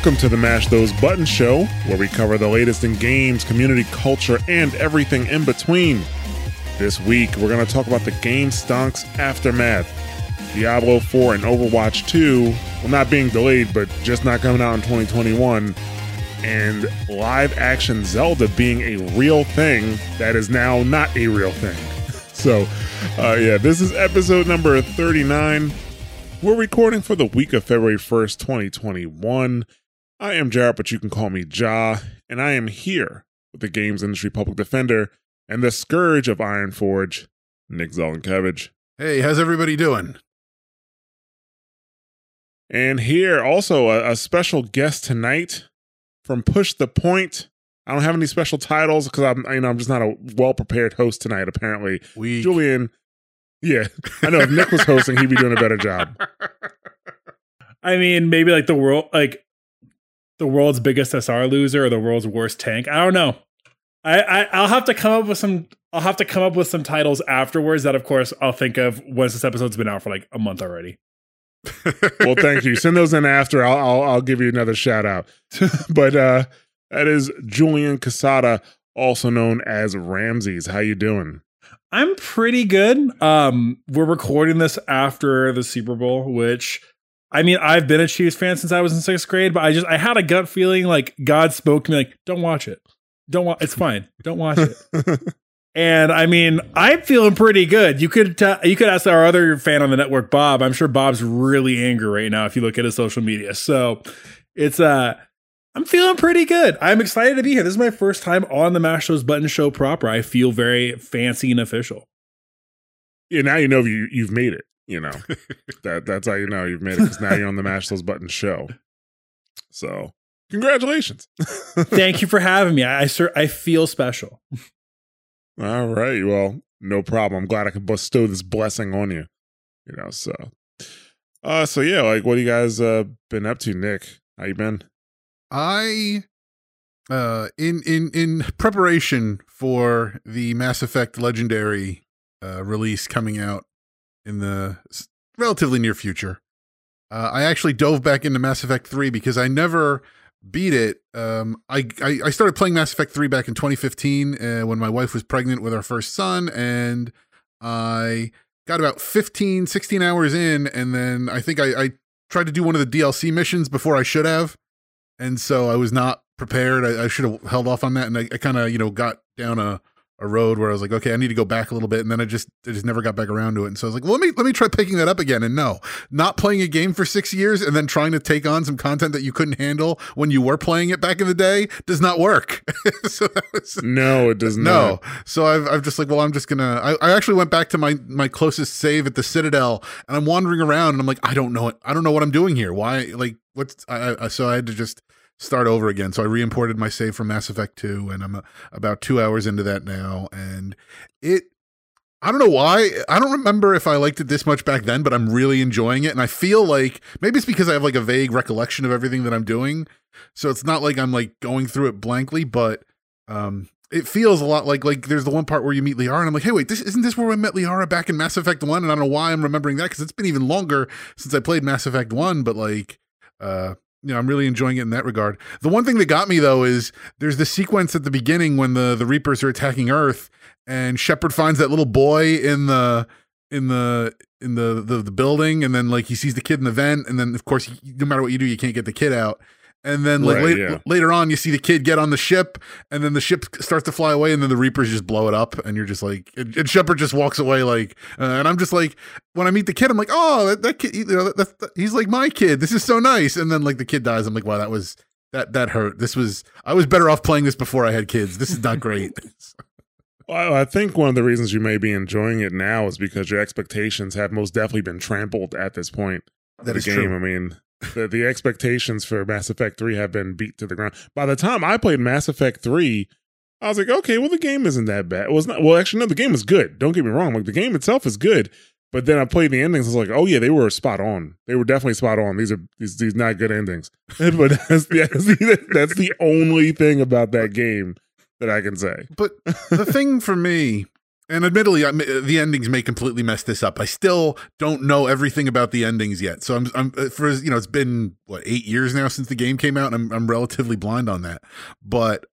Welcome to the Mash Those Buttons show, where we cover the latest in games, community culture, and everything in between. This week, we're going to talk about the Gamestonks aftermath. Diablo 4 and Overwatch 2, well, not being delayed, but just not coming out in 2021. And live action Zelda being a real thing that is now not a real thing. So, uh, yeah, this is episode number 39. We're recording for the week of February 1st, 2021. I am Jarrett, but you can call me Ja, and I am here with the games industry public defender and the scourge of Ironforge, Nick Zelenkevich. Hey, how's everybody doing? And here also a, a special guest tonight from Push the Point. I don't have any special titles because I'm you know I'm just not a well prepared host tonight. Apparently, We Julian. Yeah, I know if Nick was hosting, he'd be doing a better job. I mean, maybe like the world, like the world's biggest SR loser or the world's worst tank. I don't know. I, I I'll have to come up with some. I'll have to come up with some titles afterwards. That of course I'll think of once this episode's been out for like a month already. Well, thank you. Send those in after. I'll I'll, I'll give you another shout out. but uh that is Julian Casada, also known as Ramses. How you doing? I'm pretty good. Um, we're recording this after the Super Bowl, which I mean, I've been a Chiefs fan since I was in sixth grade, but I just I had a gut feeling like God spoke to me like, don't watch it. Don't watch it's fine. Don't watch it. And I mean, I'm feeling pretty good. You could t- you could ask our other fan on the network, Bob. I'm sure Bob's really angry right now if you look at his social media. So it's uh I'm feeling pretty good. I'm excited to be here. This is my first time on the Mash Those Buttons show proper. I feel very fancy and official. yeah, now you know you you've made it. You know that that's how you know you've made it because now you're on the Mash Those Buttons show. So congratulations. Thank you for having me. I I, sir, I feel special. All right. Well, no problem. I'm glad I could bestow this blessing on you. You know, so uh so yeah, like what do you guys uh been up to, Nick? How you been? I uh in in in preparation for the Mass Effect Legendary uh release coming out in the relatively near future. Uh, I actually dove back into Mass Effect 3 because I never beat it. Um, I, I I started playing Mass Effect 3 back in 2015 uh, when my wife was pregnant with our first son, and I got about 15, 16 hours in, and then I think I, I tried to do one of the DLC missions before I should have, and so I was not prepared. I, I should have held off on that, and I, I kind of you know got down a a road where I was like, okay, I need to go back a little bit, and then I just I just never got back around to it. And so I was like, well, let me let me try picking that up again. And no, not playing a game for six years and then trying to take on some content that you couldn't handle when you were playing it back in the day does not work. so that was No, it does not no. not. So I've I've just like, well, I'm just gonna. I, I actually went back to my my closest save at the Citadel, and I'm wandering around, and I'm like, I don't know it. I don't know what I'm doing here. Why? Like, what's? I, I so I had to just start over again. So I re-imported my save from Mass Effect 2, and I'm uh, about two hours into that now, and it. I don't know why. I don't remember if I liked it this much back then, but I'm really enjoying it. And I feel like maybe it's because I have like a vague recollection of everything that I'm doing. So it's not like I'm like going through it blankly, but um it feels a lot like like there's the one part where you meet Liara and I'm like, hey wait, this isn't this where we met Liara back in Mass Effect 1? And I don't know why I'm remembering that because it's been even longer since I played Mass Effect 1, but like uh you know, I'm really enjoying it in that regard. The one thing that got me though is there's the sequence at the beginning when the the Reapers are attacking Earth, and Shepard finds that little boy in the in the in the, the the building, and then like he sees the kid in the vent, and then of course no matter what you do, you can't get the kid out. And then like Right, late, yeah. later on, you see the kid get on the ship, and then the ship starts to fly away, and then the Reapers just blow it up, and you're just like, and, and Shepard just walks away like, uh, and I'm just like, when I meet the kid, I'm like, oh, that, that kid, you know, that, that, he's like my kid. This is so nice. And then like the kid dies. I'm like, wow, that was that that hurt. This was I was better off playing this before I had kids. This is not great. Well, I think one of the reasons you may be enjoying it now is because your expectations have most definitely been trampled at this point. That the is game. true. I mean, the, the expectations for Mass Effect 3 have been beat to the ground. By the time I played Mass Effect 3, I was like, okay, well, the game isn't that bad. Was not, well, actually, no, the game is good. Don't get me wrong. Like, the game itself is good. But then I played the endings. I was like, oh, yeah, they were spot on. They were definitely spot on. These are these, these not good endings. but that's, the, that's the only thing about that game that I can say. But the thing for me, and admittedly, I, the endings may completely mess this up. I still don't know everything about the endings yet. So I'm, I'm uh, for you know, it's been what eight years now since the game came out, and I'm, I'm relatively blind on that. But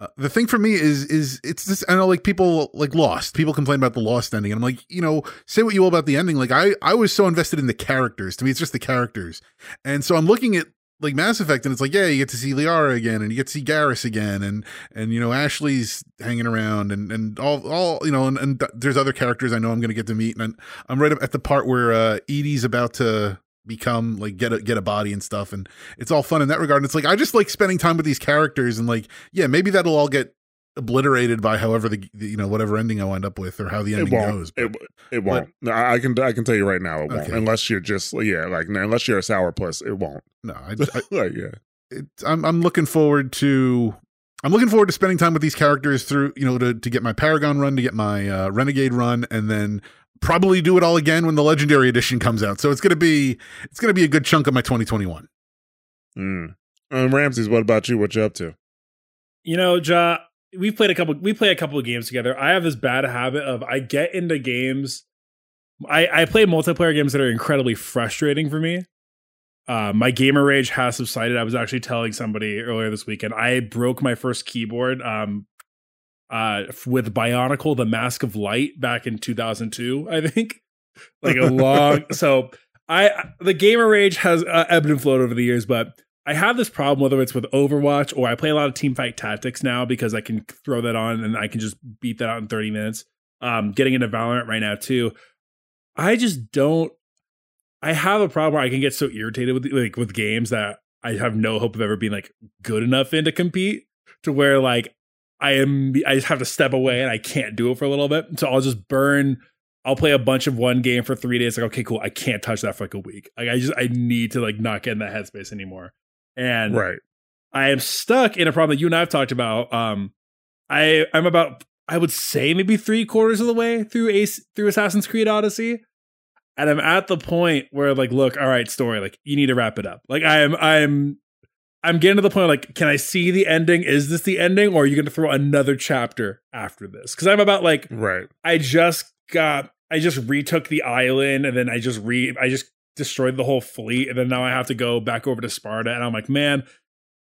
uh, the thing for me is, is it's this. I know, like people like Lost. People complain about the Lost ending, and I'm like, you know, say what you will about the ending. Like I, I was so invested in the characters. To me, it's just the characters, and so I'm looking at like Mass Effect, and it's like, yeah, you get to see Liara again, and you get to see Garrus again, and and you know Ashley's hanging around, and and all all you know, and, and there's other characters I know I'm going to get to meet, and I'm right at the part where uh, EDI's about to become like get a get a body and stuff, and it's all fun in that regard. And it's like I just like spending time with these characters, and like yeah, maybe that'll all get obliterated by however the, the you know whatever ending I wind up with or how the It ending won't. goes. It, it won't. No, I I can I can tell you right now it won't. Okay. Unless you're just yeah, like unless you're a sourpuss, it won't. no, I, I, like yeah. it, I'm I'm looking forward to I'm looking forward to spending time with these characters through you know to to get my Paragon run, to get my uh, Renegade run, and then probably do it all again when the Legendary Edition comes out. So it's gonna be it's gonna be a good chunk of my 2021. Mm. Um, Ramses, what about you? What you up to? You know, Ja, we played a couple. We play a couple of games together. I have this bad habit of I get into games. I I play multiplayer games that are incredibly frustrating for me. Uh, my gamer rage has subsided. I was actually telling somebody earlier this weekend I broke my first keyboard um, uh, with Bionicle: The Mask of Light back in 2002. I think like a long. so I the gamer rage has uh, ebbed and flowed over the years, but I have this problem whether it's with Overwatch or I play a lot of Teamfight Tactics now because I can throw that on and I can just beat that out in 30 minutes. Um, getting into Valorant right now too. I just don't. I have a problem where I can get so irritated with like with games that I have no hope of ever being like good enough in to compete to where like I am. I just have to step away and I can't do it for a little bit. So I'll just burn. I'll play a bunch of one game for three days. Like okay, cool. I can't touch that for like a week. Like I just I need to like not get in that headspace anymore. And Right. I am stuck in a problem that you and I have talked about. Um, I I'm about I would say maybe three quarters of the way through Ace through Assassin's Creed Odyssey, and I'm at the point where like, look, all right, story, like you need to wrap it up. Like I am I'm I'm getting to the point like, can I see the ending? Is this the ending, or are you going to throw another chapter after this? Because I'm about like Right. I just got I just retook the island and then I just re I just destroyed the whole fleet and then now I have to go back over to Sparta and I'm like, man,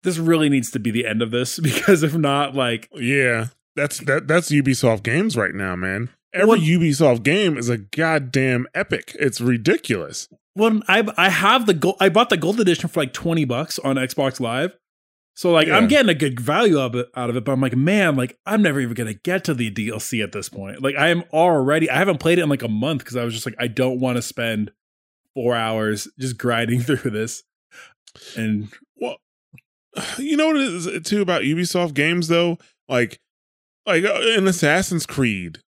this really needs to be the end of this because if not, like Yeah. That's that that's Ubisoft games right now, man. Every Well- Ubisoft game is a goddamn epic. It's ridiculous. well, I I have the gold I bought the gold edition for like 20 bucks on Xbox Live. So like Yeah. I'm getting a good value of it out of it, but I'm like, man, like I'm never even gonna get to the DLC at this point. Like I am already I haven't played it in like a month because I was just like, I don't want to spend four hours just grinding through this. And Well, you know what it is too about Ubisoft games though? Like like uh, in Assassin's Creed.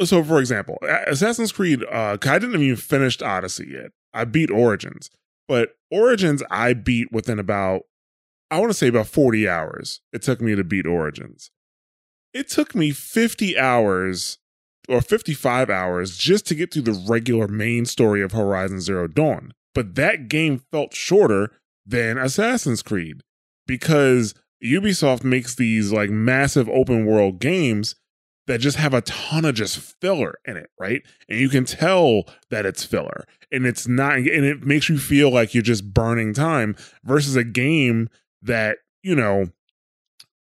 uh, So for example, Assassin's Creed uh I didn't even finish Odyssey yet. I beat Origins. But Origins I beat within about I want to say about 40 hours. It took me to beat Origins. It took me 50 hours or 55 hours just to get through the regular main story of Horizon Zero Dawn. But that game felt shorter than Assassin's Creed because Ubisoft makes these like massive open world games that just have a ton of just filler in it, right? And you can tell that it's filler and it's not, and it makes you feel like you're just burning time versus a game that, you know,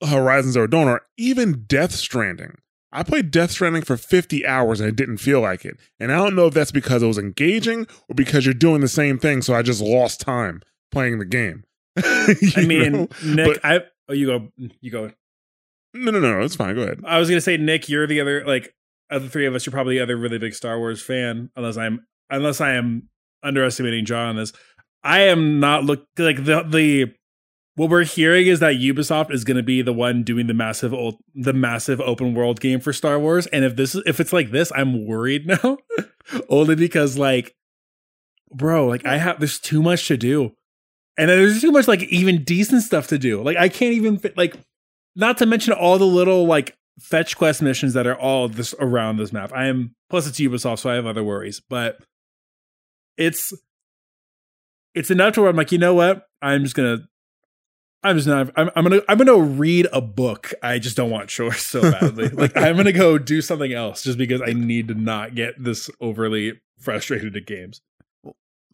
Horizon Zero Dawn or even Death Stranding. I played Death Stranding for 50 hours and it didn't feel like it. And I don't know if that's because it was engaging or because you're doing the same thing. So I just lost time playing the game. I mean, know? Nick, I oh you go you go. no, no, no, it's fine. Go ahead. I was gonna say, Nick, you're the other like of the three of us, you're probably the other really big Star Wars fan, unless I'm unless I am underestimating John on this. I am not look like the the what we're hearing is that Ubisoft is going to be the one doing the massive old, the massive open world game for Star Wars. And if this is if it's like this, I'm worried now. Only because like, bro, like I have there's too much to do, and there's too much like even decent stuff to do. Like I can't even fit like, not to mention all the little like fetch quest missions that are all this around this map. I am plus it's Ubisoft, so I have other worries, but it's it's enough to where I'm like, you know what? I'm just gonna I'm just not. I'm, I'm, gonna. I'm gonna read a book. I just don't want chores so badly. like I'm gonna go do something else just because I need to not get this overly frustrated at games.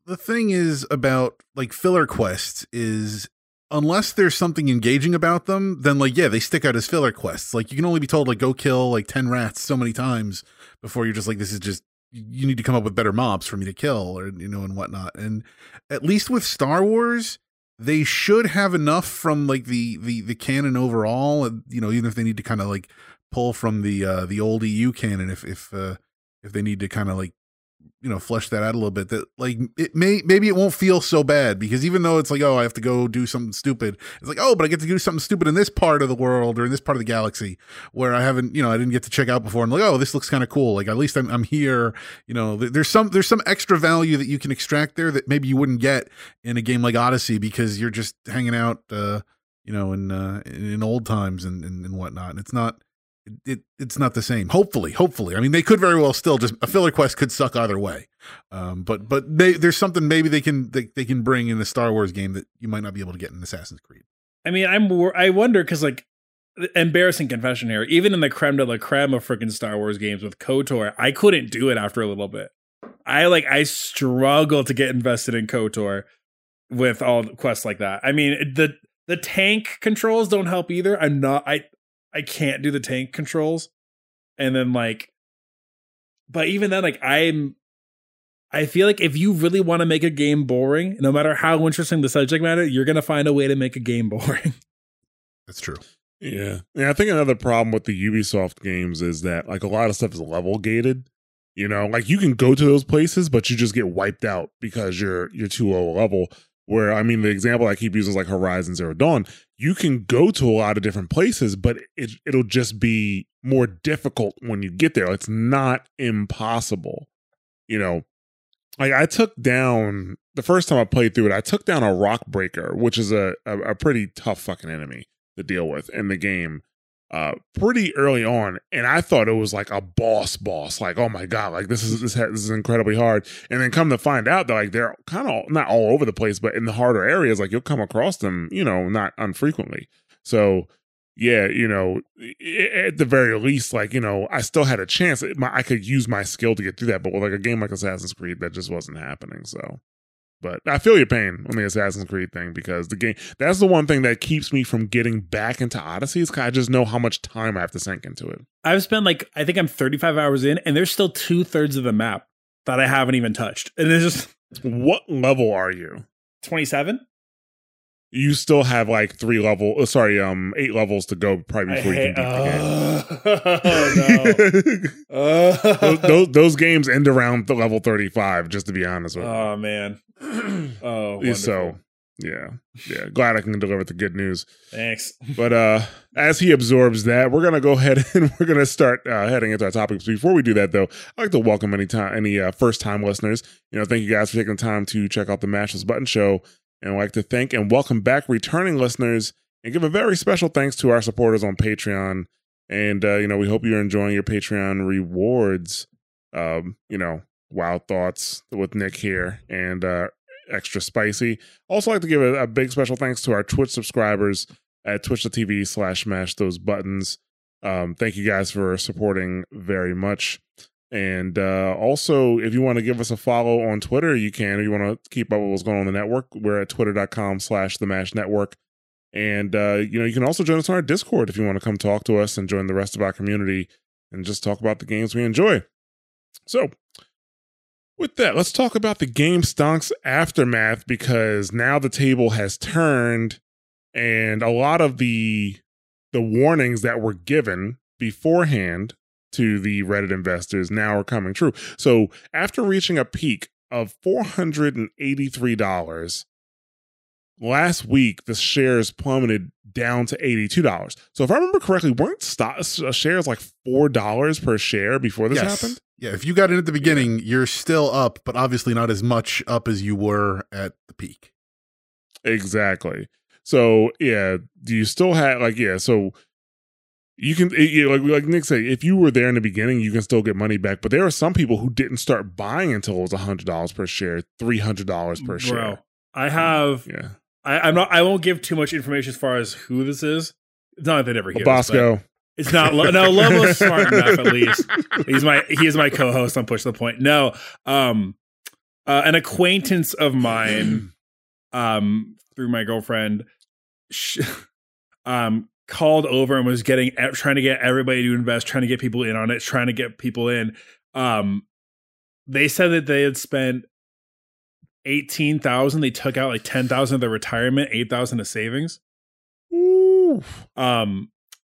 The thing is about like filler quests is unless there's something engaging about them, then like yeah, they stick out as filler quests. Like you can only be told like go kill like ten rats so many times before you're just like this is just you need to come up with better mobs for me to kill or you know and whatnot. And at least with Star Wars they should have enough from like the the the canon overall you know even if they need to kind of like pull from the uh the old eu canon if if uh if they need to kind of like you know flesh that out a little bit that like it may maybe it won't feel so bad because even though it's like oh i have to go do something stupid it's like oh but i get to do something stupid in this part of the world or in this part of the galaxy where i haven't you know i didn't get to check out before. And like oh this looks kind of cool. Like at least I'm, I'm here. You know there's some there's some extra value that you can extract there that maybe you wouldn't get in a game like odyssey because you're just hanging out uh you know in uh in old times and and, and whatnot. And it's not it, it's not the same. Hopefully, hopefully. I mean, they could very well still just a filler quest could suck either way. Um, but but they, there's something maybe they can they, they can bring in the Star Wars game that you might not be able to get in Assassin's Creed. I mean, I'm I wonder because like embarrassing confession here. Even in the creme de la creme of freaking Star Wars games with Kotor, I couldn't do it after a little bit. I like I struggle to get invested in Kotor with all quests like that. I mean, the the tank controls don't help either. I'm not I I can't do the tank controls. And then like but even then like I'm I feel like if you really want to make a game boring, no matter how interesting the subject matter, you're going to find a way to make a game boring. That's true. Yeah. Yeah, I think another problem with the Ubisoft games is that like a lot of stuff is level gated. You know, like you can go to those places, but you just get wiped out because you're you're too low level. Where I mean, the example I keep using is like Horizon Zero Dawn. You can go to a lot of different places, but it it'll just be more difficult when you get there. It's not impossible. You know, like I took down the first time I played through it, I took down a rock breaker, which is a, a, a pretty tough fucking enemy to deal with in the game uh pretty early on and i thought it was like a boss boss like oh my god like this is this, this is incredibly hard. And then come to find out that like they're kind of not all over the place but in the harder areas like you'll come across them you know not unfrequently. So yeah you know at the very least like you know i still had a chance. I could use my skill to get through that but with like a game like assassin's creed that just wasn't happening so but I feel your pain on the Assassin's Creed thing because the game that's the one thing that keeps me from getting back into Odyssey is I just know how much time I have to sink into it. I've spent like I think I'm 35 hours in, and there's still two thirds of the map that I haven't even touched. And it's just what level are you? 27 you still have like three level uh, sorry um eight levels to go probably before you can beat the game. oh, no. those, those, those, games end around the level 35 just to be honest with you. Oh man. Oh wonderful. so yeah yeah glad i can deliver the good news. Thanks. But uh as he absorbs that we're gonna go ahead and we're gonna start uh, heading into our topics. Before we do that though i'd like to welcome any time any uh, first time listeners. You know thank you guys for taking the time to check out the this button show and I'd like to thank and welcome back returning listeners and give a very special thanks to our supporters on Patreon. And, uh, you know, we hope you're enjoying your Patreon rewards. Um, you know, Wild Thoughts with Nick here and uh, Extra Spicy. Also, like to give a, a big special thanks to our Twitch subscribers at twitch.tv slash mash those buttons. Um, thank you guys for supporting very much. And uh, also, if you want to give us a follow on Twitter, you can. If you want to keep up with what's going on in the network, we're at twitter.com slash the MASH network. And, uh, you know, you can also join us on our Discord if you want to come talk to us and join the rest of our community and just talk about the games we enjoy. So, with that, let's talk about the Gamestonks aftermath because now the table has turned and a lot of the the warnings that were given beforehand to the Reddit investors now are coming true. So after reaching a peak of $483, last week the shares plummeted down to $82. So if I remember correctly, weren't stock uh, shares like $4 per share before this Yes. happened? Yeah, if you got in at the beginning, you're still up, but obviously not as much up as you were at the peak. Exactly. So yeah, do you still have like yeah? So you can it- yeah, like like Nick said, if you were there in the beginning, you can still get money back. But there are some people who didn't start buying until it was hundred dollars per share, three hundred dollars per Bro, share. I have. Yeah, I, I'm not. I won't give too much information as far as who this is. It's not that they'd ever hear. Bosco. It's not. No, Lobo's smart enough. At least he's my. He is my co-host on Push the Point. No, um, uh, an acquaintance of mine, um, through my girlfriend, sh- um, called over and was getting trying to get everybody to invest, trying to get people in on it, trying to get people in. Um, they said that they had spent eighteen thousand. They took out like ten thousand of their retirement, eight thousand of savings. Ooh. Um,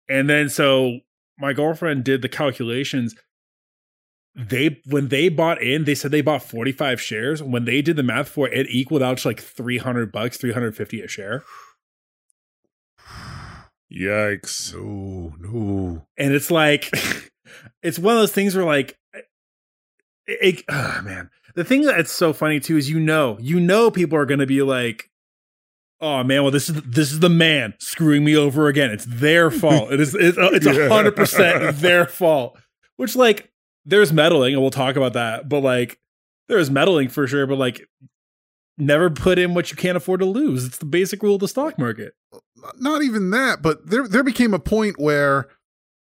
and then so my girlfriend did the calculations. They when they bought in, they said they bought 45 shares. When they did the math for it, it equaled out to like 300 bucks, 350 a share. Yikes! No, no. And it's like it's one of those things where like it, it oh, man. The thing that's so funny too is you know, you know people are gonna be like, oh man, well this is this is the man screwing me over again. It's their fault. It is it's it's a hundred percent their fault. Which like there's meddling, and we'll talk about that. But like there's meddling for sure. But like never put in what you can't afford to lose. It's the basic rule of the stock market. Not even that, but there there became a point where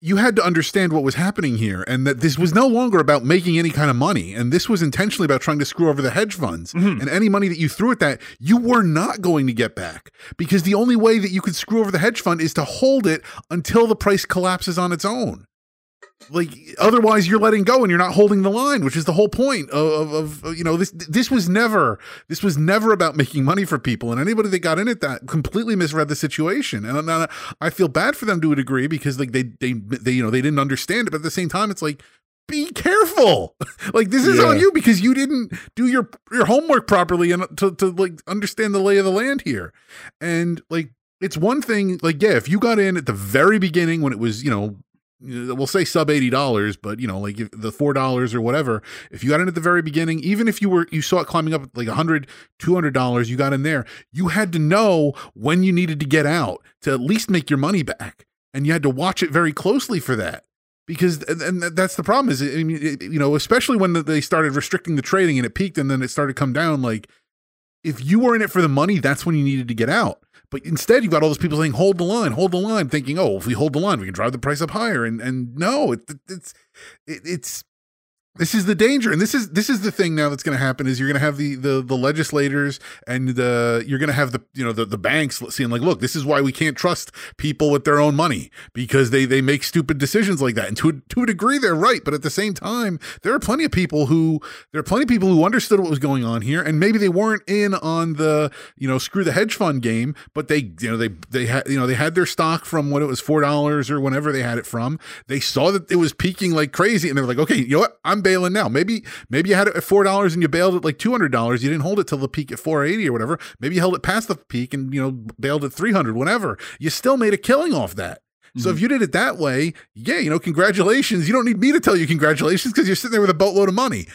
you had to understand what was happening here and that this was no longer about making any kind of money and this was intentionally about trying to screw over the hedge funds Mhm. and any money that you threw at that you were not going to get back because the only way that you could screw over the hedge fund is to hold it until the price collapses on its own like otherwise you're letting go and you're not holding the line which is the whole point of, of, of you know this this was never this was never about making money for people. And anybody that got in it that completely misread the situation. And I, I feel bad for them to a degree because like they they they you know they didn't understand it. But at the same time it's like be careful. Like this is Yeah. on you because you didn't do your your homework properly and to, to like understand the lay of the land here. And like it's one thing like yeah if you got in at the very beginning when it was you know Uh, we'll say sub $80 but you know like the $4 or whatever if you got in at the very beginning even if you were you saw it climbing up like 100 $200 you got in there you had to know when you needed to get out to at least make your money back and you had to watch it very closely for that because and, and that's the problem is I mean, you know especially when they started restricting the trading and it peaked and then it started to come down like if you were in it for the money that's when you needed to get out but instead, you've got all those people saying, "Hold the line, hold the line," thinking, "Oh, if we hold the line, we can drive the price up higher." And and no, it, it's it, it's this is the danger, and this is this is the thing now that's going to happen is you're going to have the the the legislators and the you're going to have the you know the the banks seeing like, look, this is why we can't trust people with their own money because they they make stupid decisions like that. And to a, to a degree, they're right, but at the same time, there are plenty of people who there are plenty of people who understood what was going on here, and maybe they weren't in on the you know screw the hedge fund game, but they you know they they had you know they had their stock from when it was four dollars or whenever they had it from. They saw that it was peaking like crazy, and they were like, okay, you know what, I'm bailing now. Maybe maybe you had it at four dollars and you bailed at like two hundred dollars. You didn't hold it till the peak at four eighty or whatever. Maybe you held it past the peak and you know bailed at three hundred, whatever. You still made a killing off that. So if mm-hmm. you did it that way, yeah, you know, congratulations. You don't need me to tell you congratulations because you're sitting there with a boatload of money.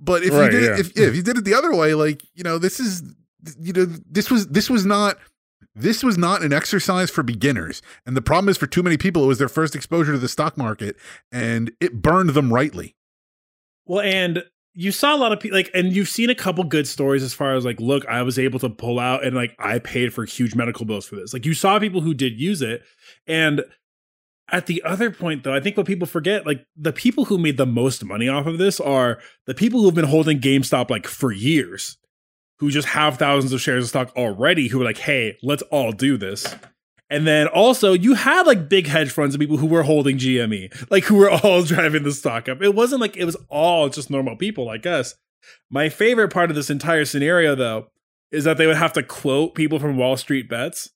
But if Right, you did yeah. it, if, if you did it the other way, like you know, this is you know, this was this was not this was not an exercise for beginners. And the problem is for too many people, it was their first exposure to the stock market, and it burned them rightly. Well, and you saw a lot of people like, and you've seen a couple good stories as far as like, look, I was able to pull out and like I paid for huge medical bills for this. Like you saw people who did use it. And at the other point, though, I think what people forget, like the people who made the most money off of this are the people who've been holding GameStop like for years, who just have thousands of shares of stock already, who are like, hey, let's all do this. And then also you had like big hedge funds and people who were holding GME, like who were all driving the stock up. It wasn't like it was all just normal people like us. My favorite part of this entire scenario though is that they would have to quote people from Wall Street Bets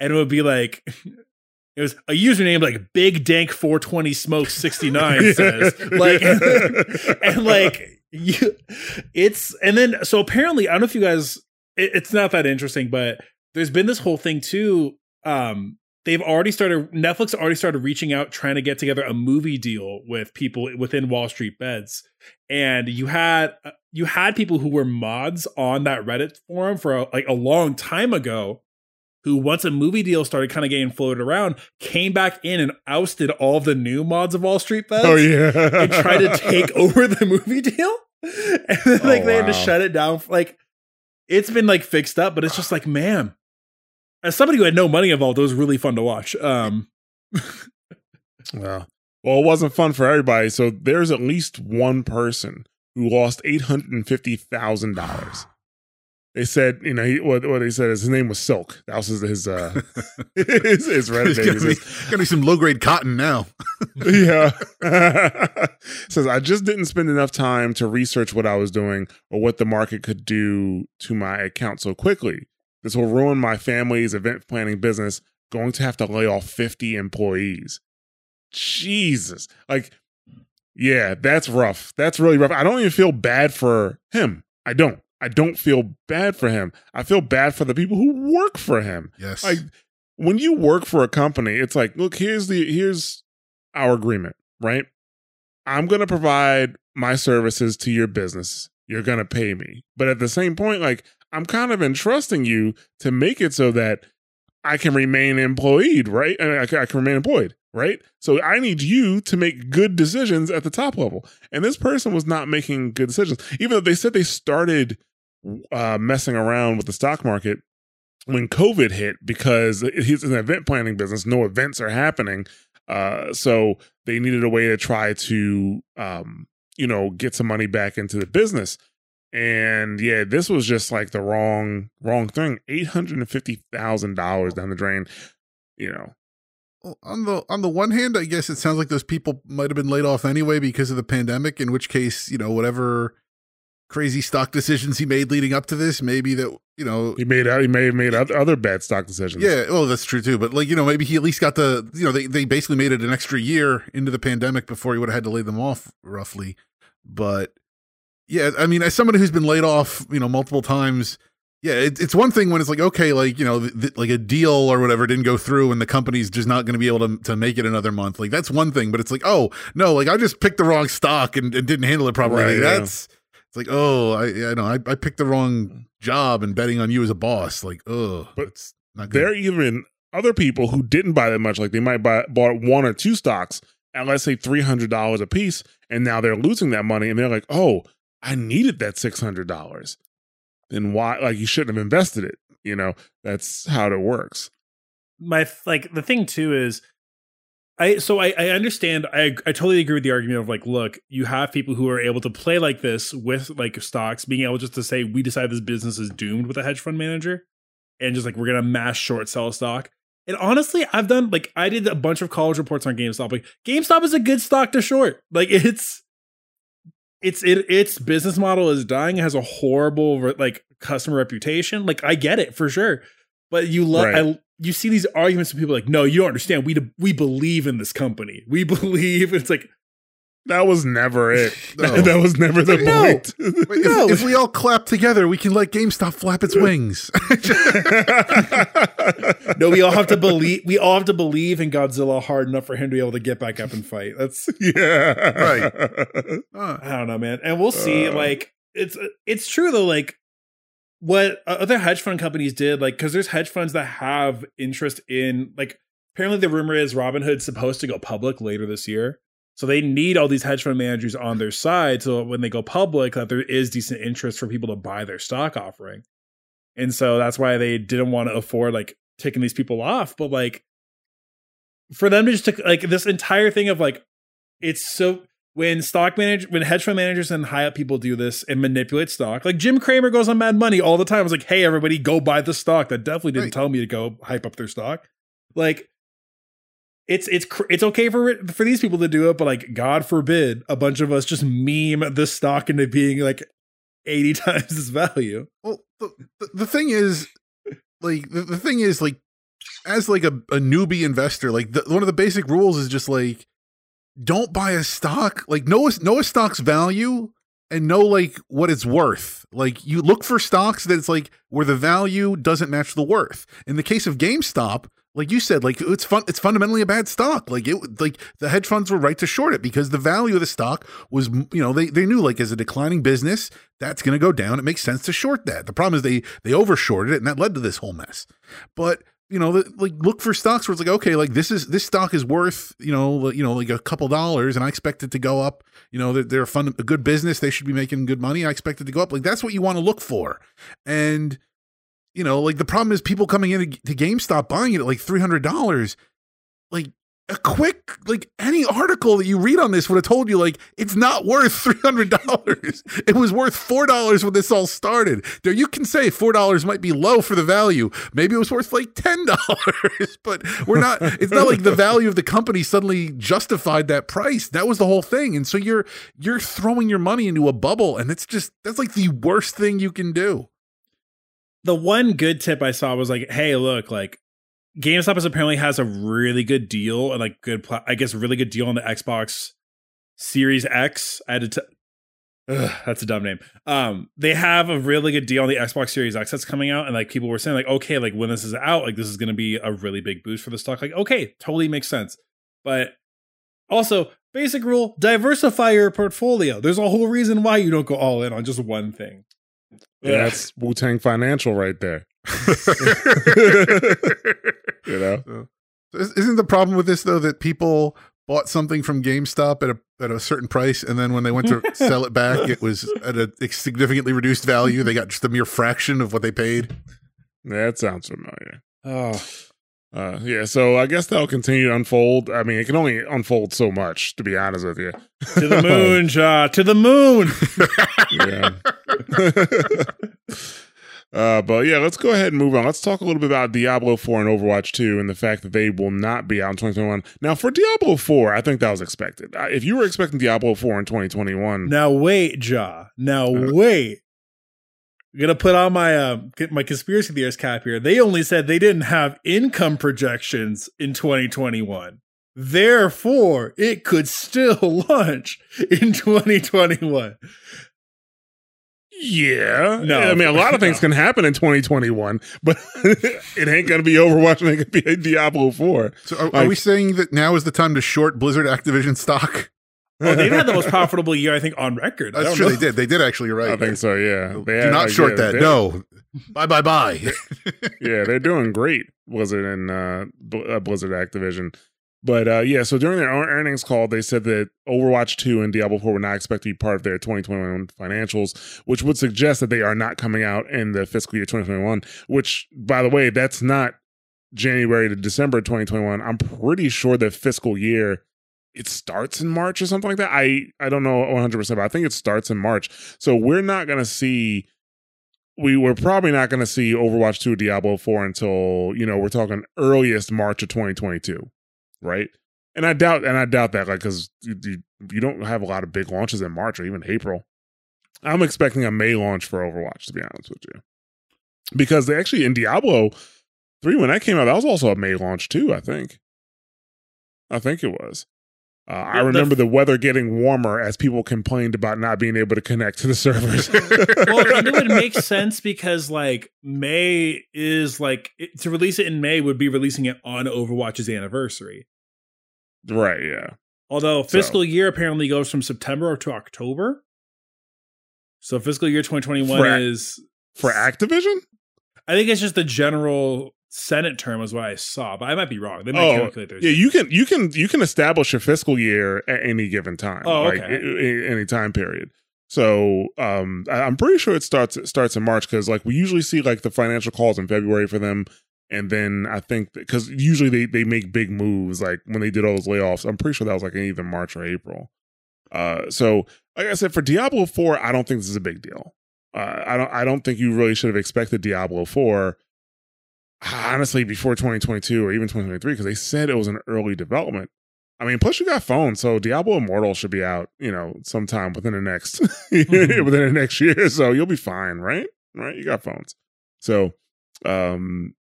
and it would be like it was a username like Big Dank 420 Smoke 69 says like and like you it's and then so apparently I don't know if you guys it, it's not that interesting but there's been this whole thing too. Um, they've already started. Netflix already started reaching out, trying to get together a movie deal with people within Wall Street Bets, and you had uh, you had people who were mods on that Reddit forum for a, like a long time ago who once a movie deal started kind of getting floated around, came back in and ousted all the new mods of Wall Street Bets. Oh yeah, and tried to take over the movie deal, and then, like Oh, they had to shut it down. Like it's been like fixed up, but it's just like man, as somebody who had no money involved, it was really fun to watch. Um, Yeah. Well, it wasn't fun for everybody. So there's at least one person who lost eight hundred and fifty thousand dollars. They said, you know, he, what, what they said is his name was Silk. That was his his uh, his, his Reddit name. gonna be, says, gonna be some low grade cotton now. yeah. Says I just didn't spend enough time to research what I was doing or what the market could do to my account so quickly. This will ruin my family's event planning business. Going to have to lay off 50 employees. Jesus. Like, yeah, that's rough. That's really rough. I don't even feel bad for him. I don't. I don't feel bad for him. I feel bad for the people who work for him Yes. like when you work for a company it's like look here's the here's our agreement right i'm going to provide my services to your business you're going to pay me but at the same point like i'm kind of entrusting you to make it so that i can remain employed right I can, I can remain employed right so i need you to make good decisions at the top level and this person was not making good decisions even though they said they started uh, messing around with the stock market when COVID hit because he's an event planning business, no events are happening. Uh, so they needed a way to try to, um, you know, get some money back into the business. And yeah, this was just like the wrong, wrong thing. Eight hundred and fifty thousand dollars down the drain. You know, Well, on the on the one hand, I guess it sounds like those people might have been laid off anyway because of the pandemic. In which case, you know, whatever crazy stock decisions he made leading up to this, maybe that you know, he made out he may have made oth- other bad stock decisions. yeah, well, that's true too. But like you know, maybe he at least got the you know they they basically made it an extra year into the pandemic before he would have had to lay them off roughly. But yeah, I mean, as somebody who's been laid off, you know, multiple times. Yeah, it, it's one thing when it's like okay, like you know, th- th- like a deal or whatever didn't go through, and the company's just not going to be able to to make it another month. Like that's one thing, but it's like, oh no, like I just picked the wrong stock and, and didn't handle it properly. Right, Like, yeah. that's it's like, oh, I I know I, I picked the wrong job and betting on you as a boss. Like, oh, But it's not good. there are even other people who didn't buy that much. Like they might buy bought one or two stocks at let's say three hundred dollars a piece, and now they're losing that money, and they're like, "Oh, I needed that six hundred dollars." Then why? Like you shouldn't have invested it. You know, that's how it works. my like the thing too is I so I, I understand I I totally agree with the argument of like look you have people who are able to play like this with like stocks being able just to say we decide this business is doomed with a hedge fund manager and just like we're gonna mass short sell a stock and honestly I've done like I did a bunch of college reports on GameStop like GameStop is a good stock to short like it's it's it its business model is dying it has a horrible re- like customer reputation like I get it for sure but you love Right. I you see these arguments from people like, no, you don't understand. We we believe in this company. We believe it's like That was never it. No. that was never the No. point. Wait, if, No. if we all clap together, we can let GameStop flap its wings. no. We all have to believe. We all have to believe in Godzilla hard enough for him to be able to get back up and fight. That's yeah, Right. Uh, I don't know, man. And we'll see. Uh. like it's it's true though. Like what other hedge fund companies did, like because there's hedge funds that have interest in like. Apparently, the rumor is Robinhood's supposed to go public later this year. So they need all these hedge fund managers on their side so when they go public that there is decent interest for people to buy their stock offering. And so that's why they didn't want to afford like taking these people off. But like for them to just take like this entire thing of like it's so when stock manager when hedge fund managers and high up people do this and manipulate stock, like Jim Cramer goes on Mad Money all the time. It's like, hey everybody, go buy the stock. That definitely didn't Right. tell me to go hype up their stock. Like it's it's it's okay for for these people to do it, but like God forbid a bunch of us just meme this stock into being like eighty times its value. well, the, the, the thing is, like, the, the thing is, like, as like a, a newbie investor, like, the, one of the basic rules is just like, don't buy a stock. Like, know know a stock's value and know like what it's worth. Like you look for stocks that's like where the value doesn't match the worth. In the case of GameStop, like you said, like it's fun. It's fundamentally a bad stock. Like it, like the hedge funds were right to short it because the value of the stock was, you know, they they knew like as a declining business that's going to go down. It makes sense to short that. The problem is they they overshorted it, and that led to this whole mess. But you know, the, like look for stocks where it's like, okay, like this is this stock is worth, you know, you know, like a couple dollars, and I expect it to go up. You know, they're, they're a fun, a good business. They should be making good money. I expect it to go up. Like that's what you want to look for, and you know, like the problem is people coming in to GameStop buying it at like three hundred dollars. Like a quick like any article that you read on this would have told you like it's not worth three hundred dollars. it was worth four dollars when this all started. There, you can say four dollars might be low for the value. Maybe it was worth like ten dollars, but we're not. It's not like the value of the company suddenly justified that price. That was the whole thing, and so you're you're throwing your money into a bubble, and it's just that's like the worst thing you can do. The one good tip I saw was like, hey, look, like GameStop is apparently has a really good deal and like good, pl- I guess, really good deal on the Xbox Series X. I had to. T- Ugh, that's a dumb name. Um, they have a really good deal on the Xbox Series X that's coming out, and like people were saying, like, okay, like when this is out, like this is going to be a really big boost for the stock. Like, okay, totally makes sense. But also, basic rule: diversify your portfolio. There's a whole reason why you don't go all in on just one thing. Yeah, that's Wu Tang Financial right there. you know, isn't the problem with this though that people bought something from GameStop at a at a certain price, and then when they went to sell it back, it was at a significantly reduced value. They got just a mere fraction of what they paid. That sounds familiar. Oh, uh, yeah, so I guess that'll continue to unfold. I mean, it can only unfold so much, to be honest with you. To the moon, Ja. To the moon. yeah. uh, but yeah, let's go ahead and move on. Let's talk a little bit about Diablo 4 and Overwatch 2 and the fact that they will not be out in 2021. Now, for Diablo 4, I think that was expected. Uh, if you were expecting Diablo 4 in 2021. Now, wait, Ja. Now, uh, wait. I'm gonna put on my uh, my conspiracy theorist cap here. They only said they didn't have income projections in 2021. Therefore, it could still launch in 2021. Yeah. No, I mean, a lot of things no. can happen in 2021, but it ain't going to be Overwatch and it could be Diablo 4. So, are, like, are, we saying that now is the time to short Blizzard Activision stock? Oh, they've had the most profitable year, I think, on record. That's true. Know. They did. They did actually. You're right. I think so. Yeah. They Do not short yeah, that. No. bye bye bye. yeah, they're doing great. Blizzard and uh, uh, Blizzard Activision. But uh, yeah, so during their earnings call, they said that Overwatch 2 and Diablo 4 were not expected to be part of their 2021 financials, which would suggest that they are not coming out in the fiscal year 2021, which, by the way, that's not January to December 2021. I'm pretty sure the fiscal year it starts in March or something like that. I I don't know 100%, but I think it starts in March. So we're not going to see we we're probably not going to see Overwatch 2 Diablo 4 until, you know, we're talking earliest March of 2022, right? And I doubt and I doubt that like cuz you, you, you don't have a lot of big launches in March or even April. I'm expecting a May launch for Overwatch to be honest with you. Because they actually in Diablo 3 when that came out that was also a May launch too, I think. I think it was. Uh, I remember the, the, weather getting warmer as people complained about not being able to connect to the servers. well, and it would make sense because like May is like it, to release it in May would be releasing it on Overwatch's anniversary. Right, yeah. Although fiscal so. year apparently goes from September to October. So fiscal year 2021 for, is for Activision? I think it's just the general Senate term was what I saw, but I might be wrong. They might oh, calculate those. Yeah, you can you can you can establish a fiscal year at any given time. Oh, like okay. any time period. So um, I'm pretty sure it starts it starts in March because like we usually see like the financial calls in February for them, and then I think because usually they they make big moves like when they did all those layoffs. I'm pretty sure that was like in either March or April. Uh, so like I said, for Diablo Four, I don't think this is a big deal. Uh, I don't I don't think you really should have expected Diablo Four honestly before 2022 or even 2023 because they said it was an early development. I mean, plus you got phones, so Diablo Immortal should be out, you know, sometime within the next within the next year. So you'll be fine, right? Right? You got phones. So um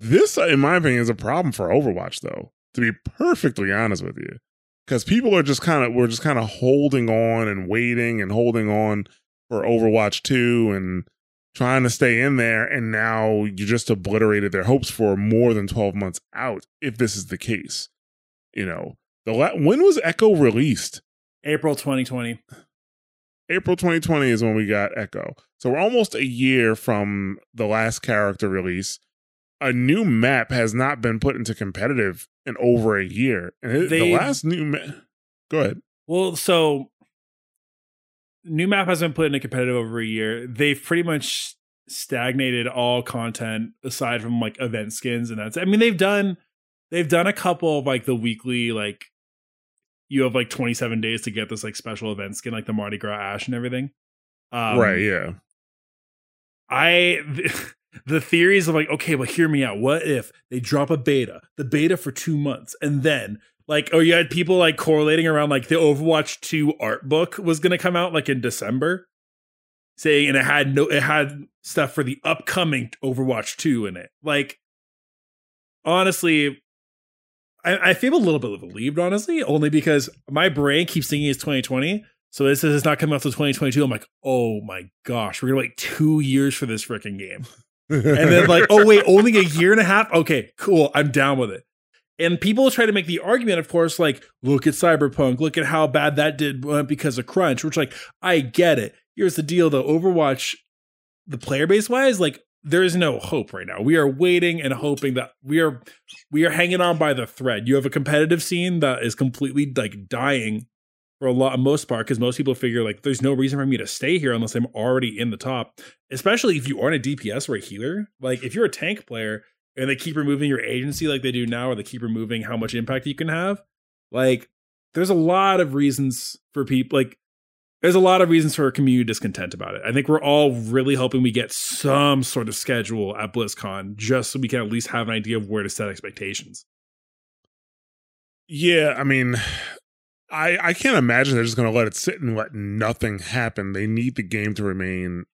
this, in my opinion, is a problem for Overwatch, though, to be perfectly honest with you. because people are just kind of we're just kind of holding on and waiting and holding on for Overwatch 2 and trying to stay in there and now you just obliterated their hopes for more than 12 months out if this is the case. You know, the la- when was Echo released? April 2020. April 2020 is when we got Echo. So we're almost a year from the last character release. A new map has not been put into competitive in over a year. And it, the last new map. Go ahead. Well, so new map has been put into competitive over a year. They've pretty much stagnated all content aside from like event skins and that's I mean they've done they've done a couple of like the weekly like you have like 27 days to get this like special event skin like the Mardi Gras Ash and everything. Um, right, yeah. I the theories of like, okay, well, hear me out. What if they drop a beta, the beta for two months, and then like, oh, you had people like correlating around like the Overwatch 2 art book was gonna come out like in December. Saying and it had no it had stuff for the upcoming Overwatch 2 in it. Like honestly, I, I feel a little bit relieved, honestly, only because my brain keeps thinking it's 2020. So this is not coming out to 2022. I'm like, oh my gosh, we're gonna wait two years for this freaking game. And then like, oh wait, only a year and a half? Okay, cool. I'm down with it. And people try to make the argument, of course, like, look at Cyberpunk, look at how bad that did uh, because of crunch, which like, I get it. Here's the deal though. Overwatch, the player base wise, like there is no hope right now. We are waiting and hoping that we are we are hanging on by the thread. You have a competitive scene that is completely like dying for a lot most part because most people figure like there's no reason for me to stay here unless I'm already in the top. Especially if you aren't a DPS or a healer. Like if you're a tank player and they keep removing your agency like they do now, or they keep removing how much impact you can have, like there's a lot of reasons for people like there's a lot of reasons for community discontent about it. I think we're all really hoping we get some sort of schedule at BlizzCon just so we can at least have an idea of where to set expectations. Yeah, I mean, I I can't imagine they're just going to let it sit and let nothing happen. They need the game to remain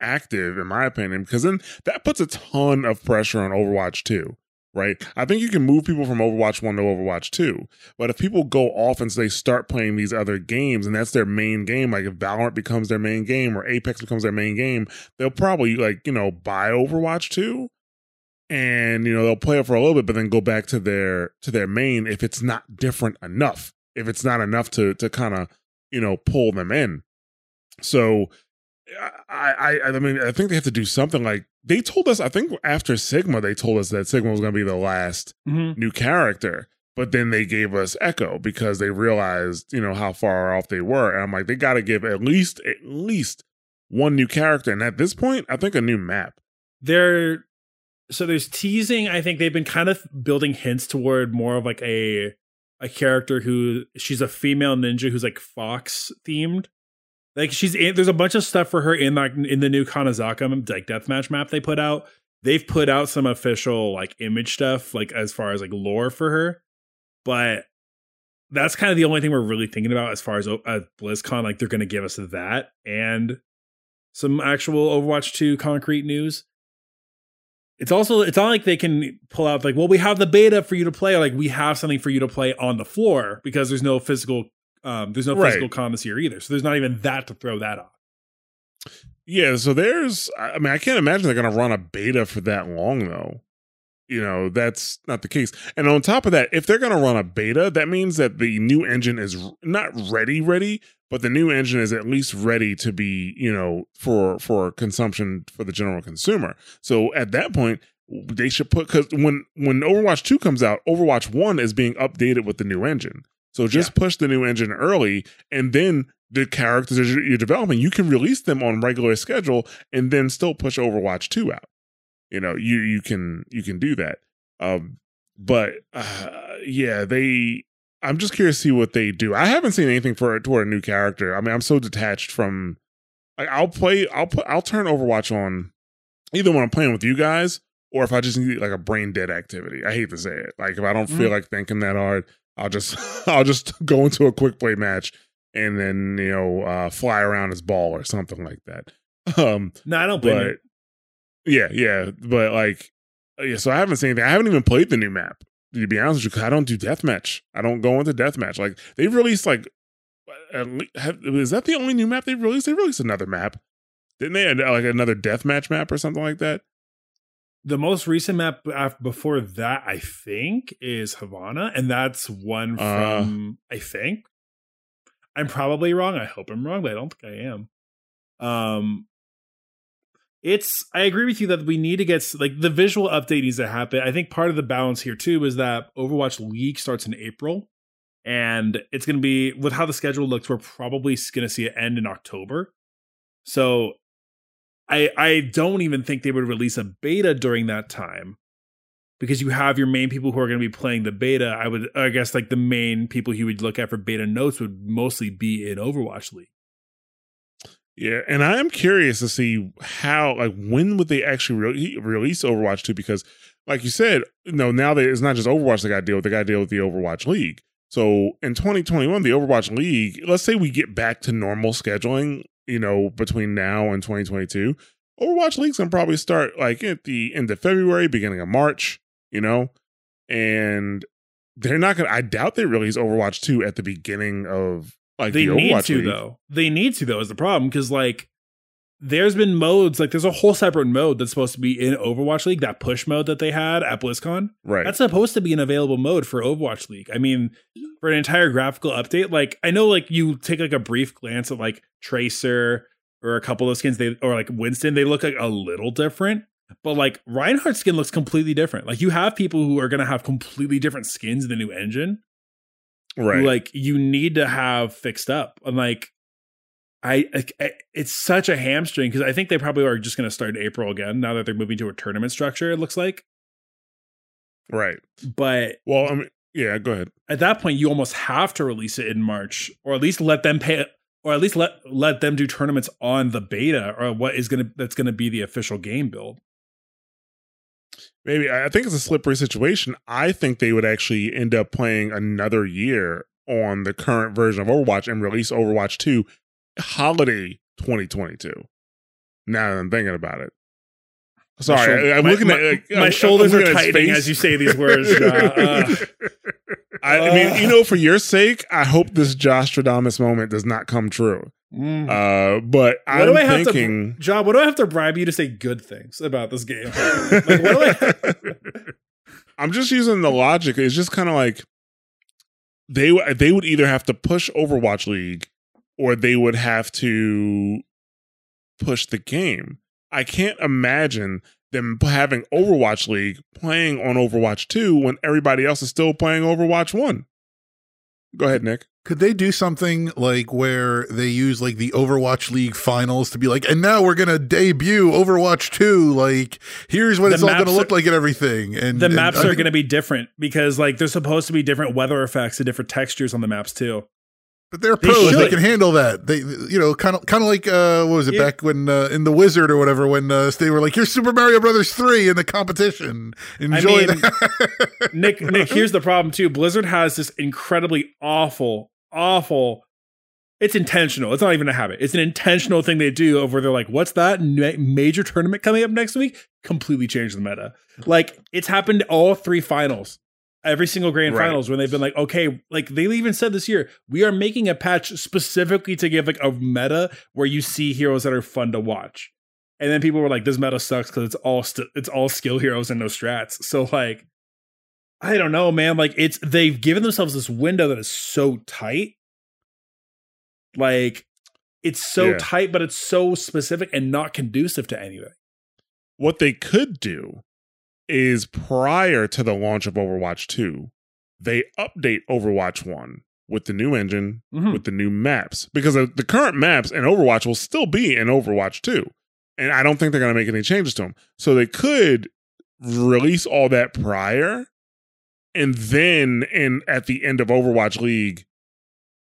active, in my opinion, because then that puts a ton of pressure on Overwatch 2, right? I think you can move people from Overwatch 1 to Overwatch 2, but if people go off and they start playing these other games and that's their main game, like if Valorant becomes their main game or Apex becomes their main game, they'll probably like, you know, buy Overwatch 2 and you know they'll play it for a little bit but then go back to their to their main if it's not different enough if it's not enough to to kind of you know pull them in so I, I i mean i think they have to do something like they told us i think after sigma they told us that sigma was going to be the last Mm-hmm. new character but then they gave us echo because they realized you know how far off they were and i'm like they got to give at least at least one new character and at this point i think a new map They're so there's teasing. I think they've been kind of building hints toward more of like a a character who she's a female ninja who's like fox themed. Like she's in, there's a bunch of stuff for her in like in the new Kanezaka like deathmatch map they put out. They've put out some official like image stuff like as far as like lore for her, but that's kind of the only thing we're really thinking about as far as uh, BlizzCon. Like they're going to give us that and some actual Overwatch 2 concrete news. It's also it's not like they can pull out like, well, we have the beta for you to play, or like we have something for you to play on the floor because there's no physical um there's no Right. physical con here either. So there's not even that to throw that off. Yeah, so there's I mean I can't imagine they're going to run a beta for that long though. You know, that's not the case. And on top of that, if they're going to run a beta, that means that the new engine is not ready ready, but the new engine is at least ready to be, you know, for for consumption for the general consumer. So at that point, they should put cuz when when Overwatch 2 comes out, Overwatch 1 is being updated with the new engine. So just push the new engine early and then the characters you're developing, you can release them on regular schedule and then still push Overwatch 2 out. You know, you you can you can do that. Um but uh, yeah, they I'm just curious to see what they do. I haven't seen anything for toward a new character. I mean, I'm so detached from like I'll play I'll put I'll turn Overwatch on either when I'm playing with you guys or if I just need like a brain dead activity. I hate to say it. Like if I don't feel Mhm. like thinking that hard, I'll just I'll just go into a quick play match and then you know uh, fly around his ball or something like that. Um, No, I don't blame but you. yeah, yeah, but like uh, yeah. So I haven't seen anything. I haven't even played the new map. To be honest with you, I don't do deathmatch. I don't go into deathmatch. Like they've released like, have, is that the only new map they've released? They released another map, didn't they? Like another deathmatch map or something like that. The most recent map before that, I think, is Havana, and that's one Uh. from I think. I'm probably wrong. I hope I'm wrong, but I don't think I am. Um, it's. I agree with you that we need to get like the visual update needs to happen. I think part of the balance here too is that Overwatch League starts in April, and it's going to be with how the schedule looks. We're probably going to see it end in October. So I I don't even think they would release a beta during that time because you have your main people who are going to be playing the beta. I would I guess like the main people you would look at for beta notes would mostly be in Overwatch League. Yeah, and I am curious to see how, like, when would they actually re- release Overwatch 2? Because, like you said, you know, now that it's not just Overwatch they got to deal with, they got to deal with the Overwatch League. So in 2021, the Overwatch League, let's say we get back to normal scheduling, you know, between now and 2022, Overwatch League's gonna probably start like at the end of February, beginning of March, you know, and they're not gonna. I doubt they release Overwatch 2 at the beginning of like they the need Overwatch to League. though. They need to though is the problem because like there's been modes like there's a whole separate mode that's supposed to be in Overwatch League that push mode that they had at BlizzCon. Right. That's supposed to be an available mode for Overwatch League. I mean, for an entire graphical update, like I know like you take like a brief glance at like Tracer or a couple of skins they or like Winston, they look like a little different. But like Reinhardt's skin looks completely different. Like you have people who are gonna have completely different skins in the new engine. right. Who, like you need to have fixed up. And like I, I it's such a hamstring because I think they probably are just gonna start in April again now that they're moving to a tournament structure, it looks like. right. But Well, I mean, yeah, go ahead. at that point you almost have to release it in March or at least let them pay or at least let let them do tournaments on the beta or what is going to that's going to be the official game build. Maybe I I think it's a slippery situation. I think they would actually end up playing another year on the current version of Overwatch and release Overwatch 2 holiday 2022. Now that I'm thinking about it. Sorry, I, am My- looking at like, my I'm- I'm shoulders are tightening as you say these words. Uh, uh, I, I mean, you know, for your sake, I hope this Josh Stradamus moment does not come true. mm. Uh, but What I'm do I have thinking. to, John? What do I have to bribe you to say good things about this game? like? I'm just using the logic. It's just kind of like they they would either have to push Overwatch League or they would have to push the game. I can't imagine them having Overwatch League playing on Overwatch 2 when everybody else is still playing Overwatch 1. Go ahead, Nick. Could they do something like where they use like the Overwatch League finals to be like, and now we're gonna debut Overwatch 2. Like, here's what The it's all gonna maps look are- like and everything. And The and maps I are think- going to be different because, like, there's supposed to be different weather effects and different textures on the maps too. But they're They pros; they, can handle that. They, you know, kind of, kind of like uh, what was it Yeah. back when uh, in the Wizard or whatever when uh, they were like, "Here's Super Mario Brothers three in the competition." Enjoy mean, that. Nick, Nick, here's the problem too. Blizzard has this incredibly awful, awful. It's intentional. It's not even a habit. It's an intentional thing they do over. They're like, "What's that Ma- major tournament coming up next week?" Completely change the meta. Like it's happened all three finals, every single grand Right. finals when they've been like, "Okay," like they even said this year, we are making a patch specifically to give like a meta where you see heroes that are fun to watch. And then people were like, "This meta sucks because it's all st- it's all skill heroes and no strats." So like, I don't know, man. Like it's they've given themselves this window that is so tight. Like it's so Yeah. tight, but it's so specific and not conducive to anything. What they could do is prior to the launch of Overwatch 2, they update Overwatch 1 with the new engine, Mhm. with the new maps, because the current maps in Overwatch will still be in Overwatch 2. And I don't think they're going to make any changes to them. So they could release all that prior and then in at the end of Overwatch League,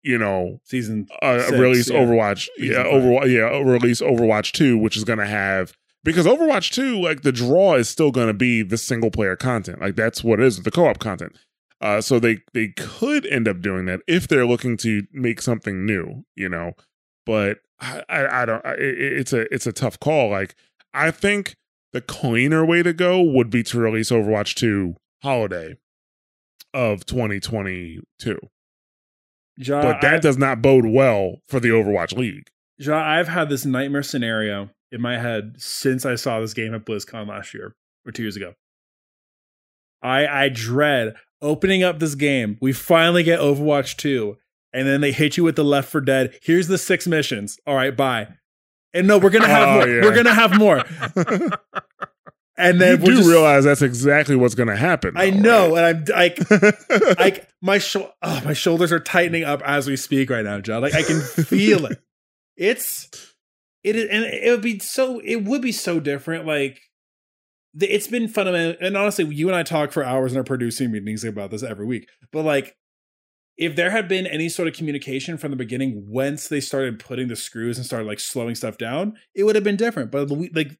you know, Season uh, Six, release yeah. Overwatch, Season yeah. Overwatch, yeah, release Overwatch Two, which is going to have because Overwatch Two, like the draw is still going to be the single player content, like that's what it is, the co op content. Uh, so they they could end up doing that if they're looking to make something new, you know. But I I, I don't. I, it's a it's a tough call. Like I think the cleaner way to go would be to release Overwatch Two holiday of 2022. Ja, but that I've, does not bode well for the Overwatch League. Ja, I've had this nightmare scenario in my head since I saw this game at BlizzCon last year or two years ago. I I dread opening up this game. We finally get Overwatch 2, and then they hit you with the Left 4 Dead. Here's the six missions. All right, bye. And no, we're gonna have Oh, more. yeah. We're gonna have more. And then we'll do just, realize that's exactly what's going to happen. I though, know, and I'm like, like my sho- oh, my shoulders are tightening up as we speak right now, John. Like I can feel it. It's it is, and it would be so. It would be so different. Like it's been fundamental. And honestly, you and I talk for hours in our producing meetings about this every week. But like, if there had been any sort of communication from the beginning, once they started putting the screws and started like slowing stuff down, it would have been different. But like,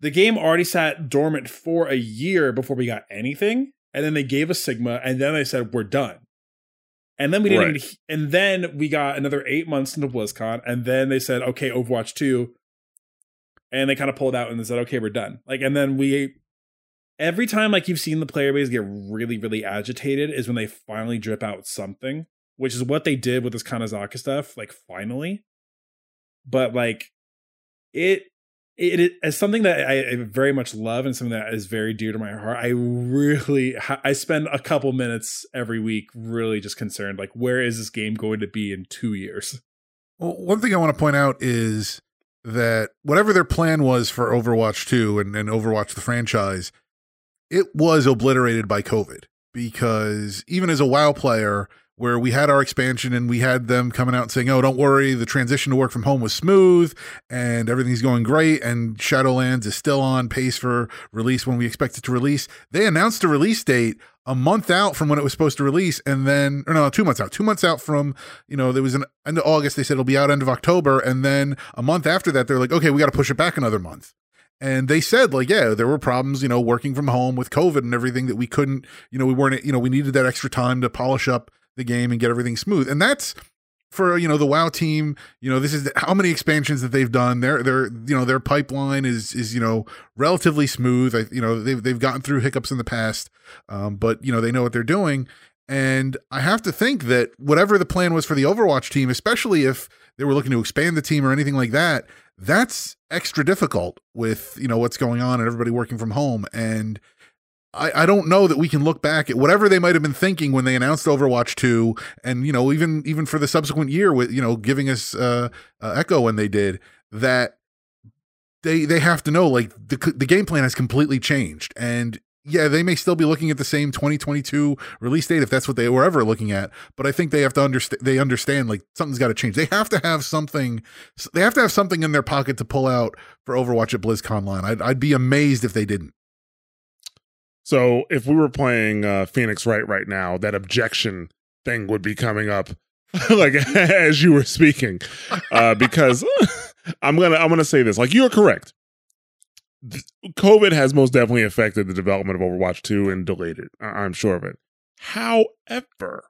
the game already sat dormant for a year before we got anything, and then they gave us Sigma, and then they said we're done. And then we didn't, Right. even, and then we got another eight months into BlizzCon, and then they said, okay, Overwatch two, and they kind of pulled out and they said, okay, we're done. Like, and then we, every time like you've seen the player base get really, really agitated is when they finally drip out something, which is what they did with this Kanezaka stuff. Like, finally, but like it it, is something that I, I very much love and something that is very dear to my heart. I really I spend a couple minutes every week really just concerned like where is this game going to be in 2 years? Well, one thing I want to point out is that whatever their plan was for Overwatch 2 and, and Overwatch the franchise, it was obliterated by COVID because even as a WoW player, where we had our expansion and we had them coming out and saying, oh, don't worry, the transition to work from home was smooth and everything's going great, and Shadowlands is still on pace for release when we expect it to release. They announced a release date a month out from when it was supposed to release, and then, or no, two months out, two months out from, you know, there was an end of August. They said it'll be out end of October, and then a month after that, they're like, okay, we got to push it back another month. And they said, like, yeah, there were problems, you know, working from home with COVID and everything that we couldn't, you know, we weren't, you know, we needed that extra time to polish up the game and get everything smooth. And that's for you know the WoW team. You know, this is how many expansions that they've done. Their their you know their pipeline is is you know relatively smooth. I, you know they've they've gotten through hiccups in the past, um, but you know they know what they're doing. And I have to think that whatever the plan was for the Overwatch team, especially if they were looking to expand the team or anything like that, that's extra difficult with you know what's going on and everybody working from home and I, I don't know that we can look back at whatever they might have been thinking when they announced Overwatch 2 and you know even even for the subsequent year with you know giving us uh, uh Echo when they did that they they have to know like the the game plan has completely changed. And yeah they may still be looking at the same 2022 release date if that's what they were ever looking at but I think they have to understand they understand like something's got to change. They have to have something they have to have something in their pocket to pull out for Overwatch at BlizzConline I'd, I'd be amazed if they didn't So if we were playing uh, Phoenix Wright right now, that objection thing would be coming up, like as you were speaking, uh, because I'm gonna I'm gonna say this. Like you're correct. Th- COVID has most definitely affected the development of Overwatch 2 and delayed it. I- I'm sure of it. However,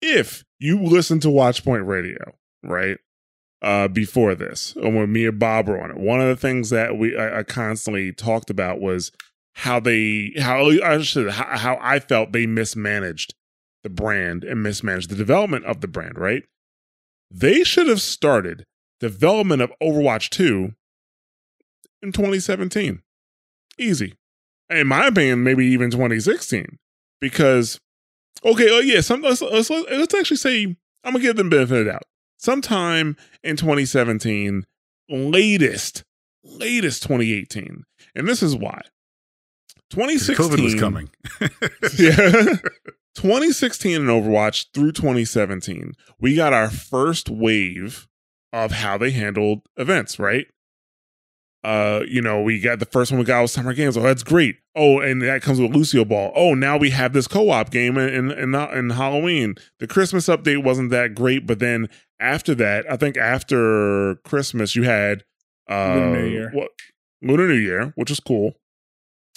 if you listen to Watchpoint Radio, right, uh, before this, when me and Bob were on it, one of the things that we I, I constantly talked about was how they how oh, I should how, how I felt they mismanaged the brand and mismanaged the development of the brand, right? They should have started development of Overwatch 2 in 2017. Easy. In my opinion, maybe even 2016. Because okay, oh yeah, some let's let's, let's actually say I'm gonna give them benefit of the doubt. Sometime in 2017, latest, latest 2018. And this is why. 2016 COVID was coming yeah. 2016 in Overwatch through 2017, we got our first wave of how they handled events, right? Uh, you know, we got the first one we got was Summer Games. Oh, that's great. Oh, and that comes with Lucio Ball. Oh, now we have this co-op game in in, in Halloween. The Christmas update wasn't that great, but then after that, I think after Christmas, you had uh, Lunar New Year. What, Lunar New Year, which is cool.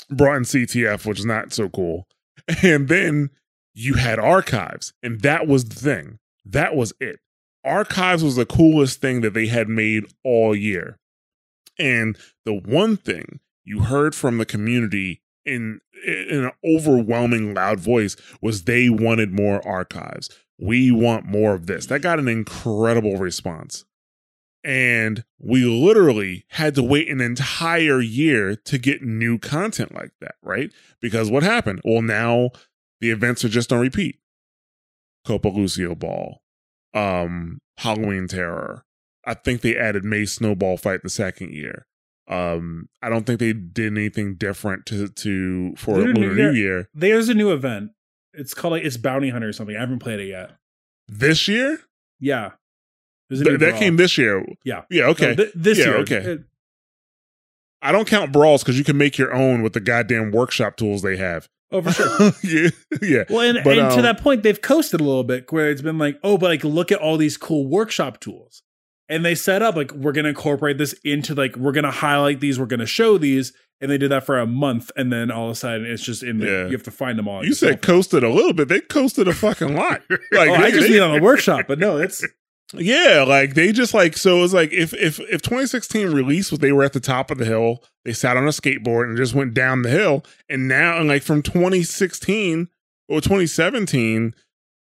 Brought in CTF, which is not so cool. And then you had archives, and that was the thing. That was it. Archives was the coolest thing that they had made all year. And the one thing you heard from the community in in an overwhelming loud voice was they wanted more archives. We want more of this. That got an incredible response. And we literally had to wait an entire year to get new content like that, right? Because what happened? Well, now the events are just on repeat. Copa Lucio Ball, um, Halloween Terror. I think they added Mei Snowball Fight the second year. Um, I don't think they did anything different to to for Lunar New Year There's a new event. It's called like it's Bounty Hunter or something. I haven't played it yet. this year. Yeah. Th- that came this year. Yeah. Yeah. Okay. No, th- this Yeah, year. okay. It- I don't count brawls because you can make your own with the goddamn workshop tools they have. oh, for sure. yeah. Yeah. Well, and, But, and to um, that point, they've coasted a little bit where it's been like, oh, but like, look at all these cool workshop tools. And they set up like, we're going to incorporate this into like, we're going to highlight these, we're going to show these. And they did that for a month. And then all of a sudden, it's just in the, Yeah. you have to find them all. You said coasted a little bit. They coasted a fucking lot. Like oh, I just they- mean on the workshop, but no, it's Yeah, like they just like so it was like if if if 2016 release was they were at the top of the hill, they sat on a skateboard and just went down the hill, and now and like from 2016 or 2017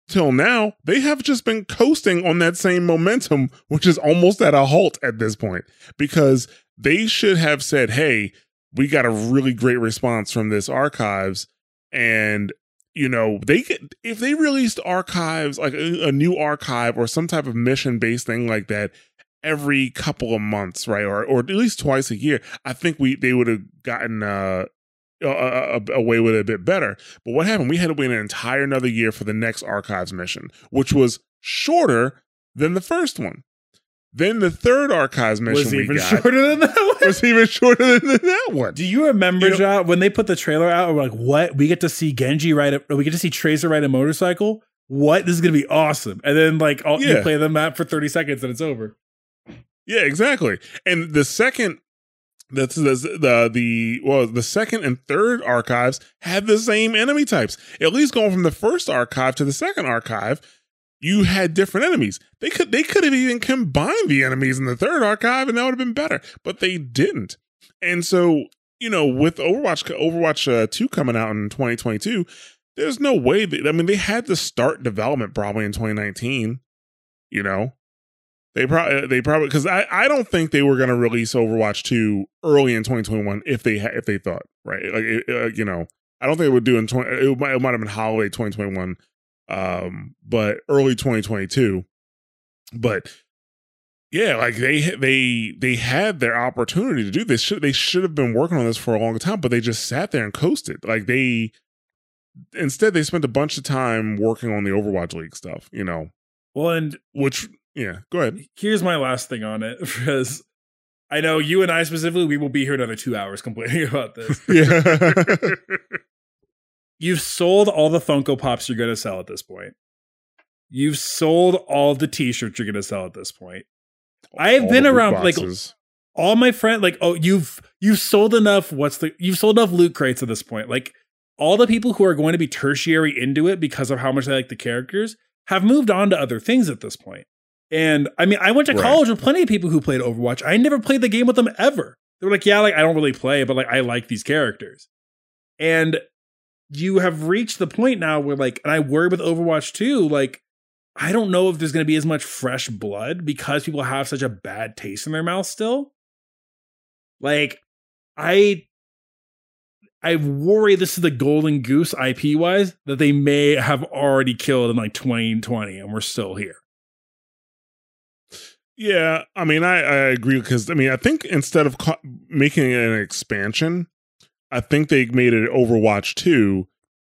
till now, they have just been coasting on that same momentum, which is almost at a halt at this point because they should have said, "Hey, we got a really great response from this archives." And you know they could if they released archives like a, a new archive or some type of mission based thing like that every couple of months right or or at least twice a year i think we they would have gotten uh away with it a bit better. But what happened we had to wait an entire another year for the next archives mission which was shorter than the first one then the third archives mission was we even got shorter than that one. was even shorter than that one Do you remember, You know- Ja, when they put the trailer out? We're like, what? We get to see Genji ride a, we get to see Tracer ride a motorcycle. What? This is gonna be awesome. And then like, all, you play the map for thirty seconds and it's over. Yeah, exactly. And the second that's the the the well the second and third archives had the same enemy types. At least going from the first archive to the second archive, you had different enemies. They could they could have even combined the enemies in the third archive and that would have been better, but they didn't. And so, you know, with Overwatch Overwatch uh, 2 coming out in 2022, there's no way that I mean they had to start development probably in 2019, you know. They probably they probably because I, I don't think they were going to release Overwatch 2 early in 2021 if they ha- if they thought right like uh, you know I don't think it would do in 20 it might, it might have been holiday 2021 um but early 2022 but yeah like they they they had their opportunity to do this. Should they should have been working on this for a long time but they just sat there and coasted. Like they instead they spent a bunch of time working on the Overwatch League stuff you know? Well, and which yeah go ahead. here's my last thing on it because I know you and I specifically, we will be here another two hours complaining about this. yeah You've sold all the Funko Pops you're going to sell at this point. You've sold all the T-shirts you're going to sell at this point. I have All been around, like, all my friend like oh you've you've sold enough what's the you've sold enough loot crates at this point like all the people who are going to be tertiary into it because of how much they like the characters have moved on to other things at this point. point and i mean i went to Right. college with plenty of people who played overwatch i never played the game with them ever they were like yeah like i don't really play but like i like these characters and you have reached the point now where like and i worry with overwatch 2 like I don't know if there's going to be as much fresh blood because people have such a bad taste in their mouth still. Like, I, I worry this is the golden goose IP wise that they may have already killed in like 2020 and we're still here. Yeah, I mean, I, I agree because I mean, I think instead of making an expansion, I think they made it Overwatch 2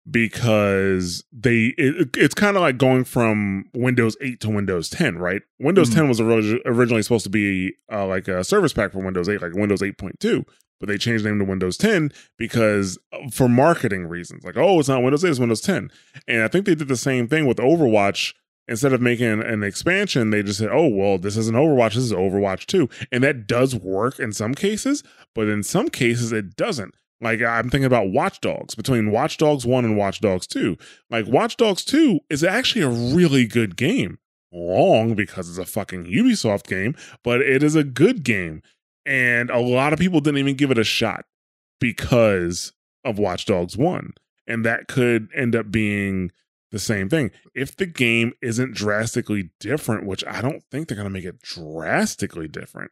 because they it, it's kind of like going from Windows 8 to Windows 10, right? Windows Mhm. 10 was orig- originally supposed to be uh, like a service pack for Windows 8, like Windows 8.2, but they changed the name to Windows 10 because uh, for marketing reasons, like oh, it's not Windows 8, it's Windows 10, and I think they did the same thing with Overwatch instead of making an expansion, they just said, "Oh, well, this isn't Overwatch. This is Overwatch 2." And that does work in some cases, but in some cases it doesn't. Like I'm thinking about Watch Dogs between Watch Dogs 1 and Watch Dogs 2. Like Watch Dogs 2 is actually a really good game. Long because it's a fucking Ubisoft game, but it is a good game. And a lot of people didn't even give it a shot because of Watch Dogs 1. And that could end up being the same thing. If the game isn't drastically different, which I don't think they're going to make it drastically different,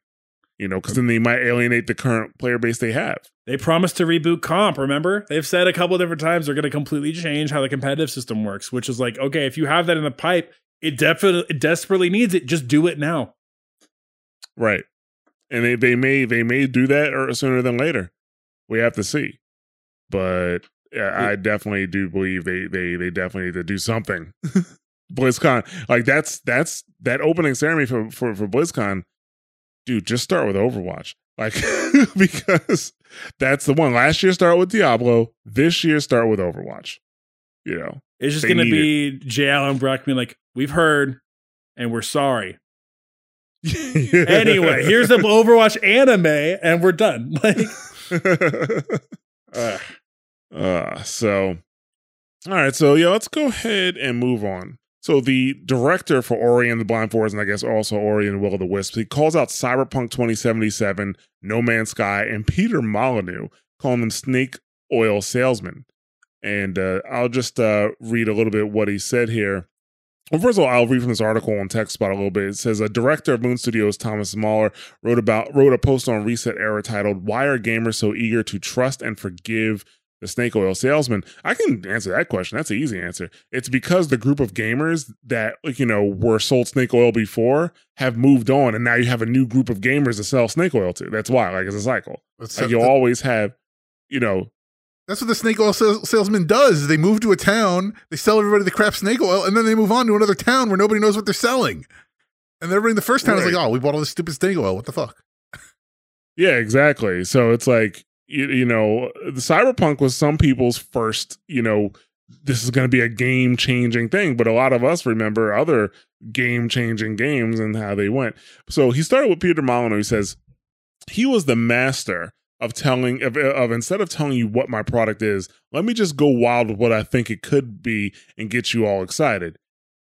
you know, because then they might alienate the current player base they have. They promised to reboot comp, remember? They've said a couple different times they're going to completely change how the competitive system works, which is like, okay, if you have that in the pipe, it definitely it desperately needs it. Just do it now. Right. And they, they may they may do that or sooner than later. We have to see. But yeah, I definitely do believe they they they definitely need to do something. BlizzCon, like that's that's that opening ceremony for for for BlizzCon. Dude, just start with Overwatch, like because that's the one. Last year start with Diablo. This year start with Overwatch. You know, It's just going to be J. Allen Brack being like, we've heard and we're sorry. Anyway, here's the Overwatch anime and we're done. Like, ugh. Uh, so, all right. So, yeah, let's go ahead and move on. So, the director for Ori and the Blind Forest, and I guess also Ori and Will of the Wisps, he calls out Cyberpunk 2077, No Man's Sky, and Peter Molyneux, calling them snake oil salesmen. And uh, I'll just uh, read a little bit what he said here. Well, first of all, I'll read from this article on TechSpot a little bit. It says a director of Moon Studios, Thomas Mahler, wrote about wrote a post on Reset Era titled "Why Are Gamers So Eager to Trust and Forgive the Snake Oil Salesman?" I can answer that question. That's an easy answer. It's because the group of gamers that like you know were sold snake oil before have moved on, and now you have a new group of gamers to sell snake oil to. That's why, like, it's a cycle. That's, Like you'll always have, you know, that's what the snake oil sales, salesman does. They move to a town, they sell everybody the crap snake oil, and then they move on to another town where nobody knows what they're selling. And everybody in the first town is like, "Oh, we bought all this stupid snake oil. What the fuck?" Yeah, exactly. So it's like you, you know, the cyberpunk was some people's first, you know, this is going to be a game changing thing, but a lot of us remember other game changing games and how they went. So he started with Peter Molyneux. He says he was the master of telling of, of instead of telling you what my product is, let me just go wild with what I think it could be and get you all excited.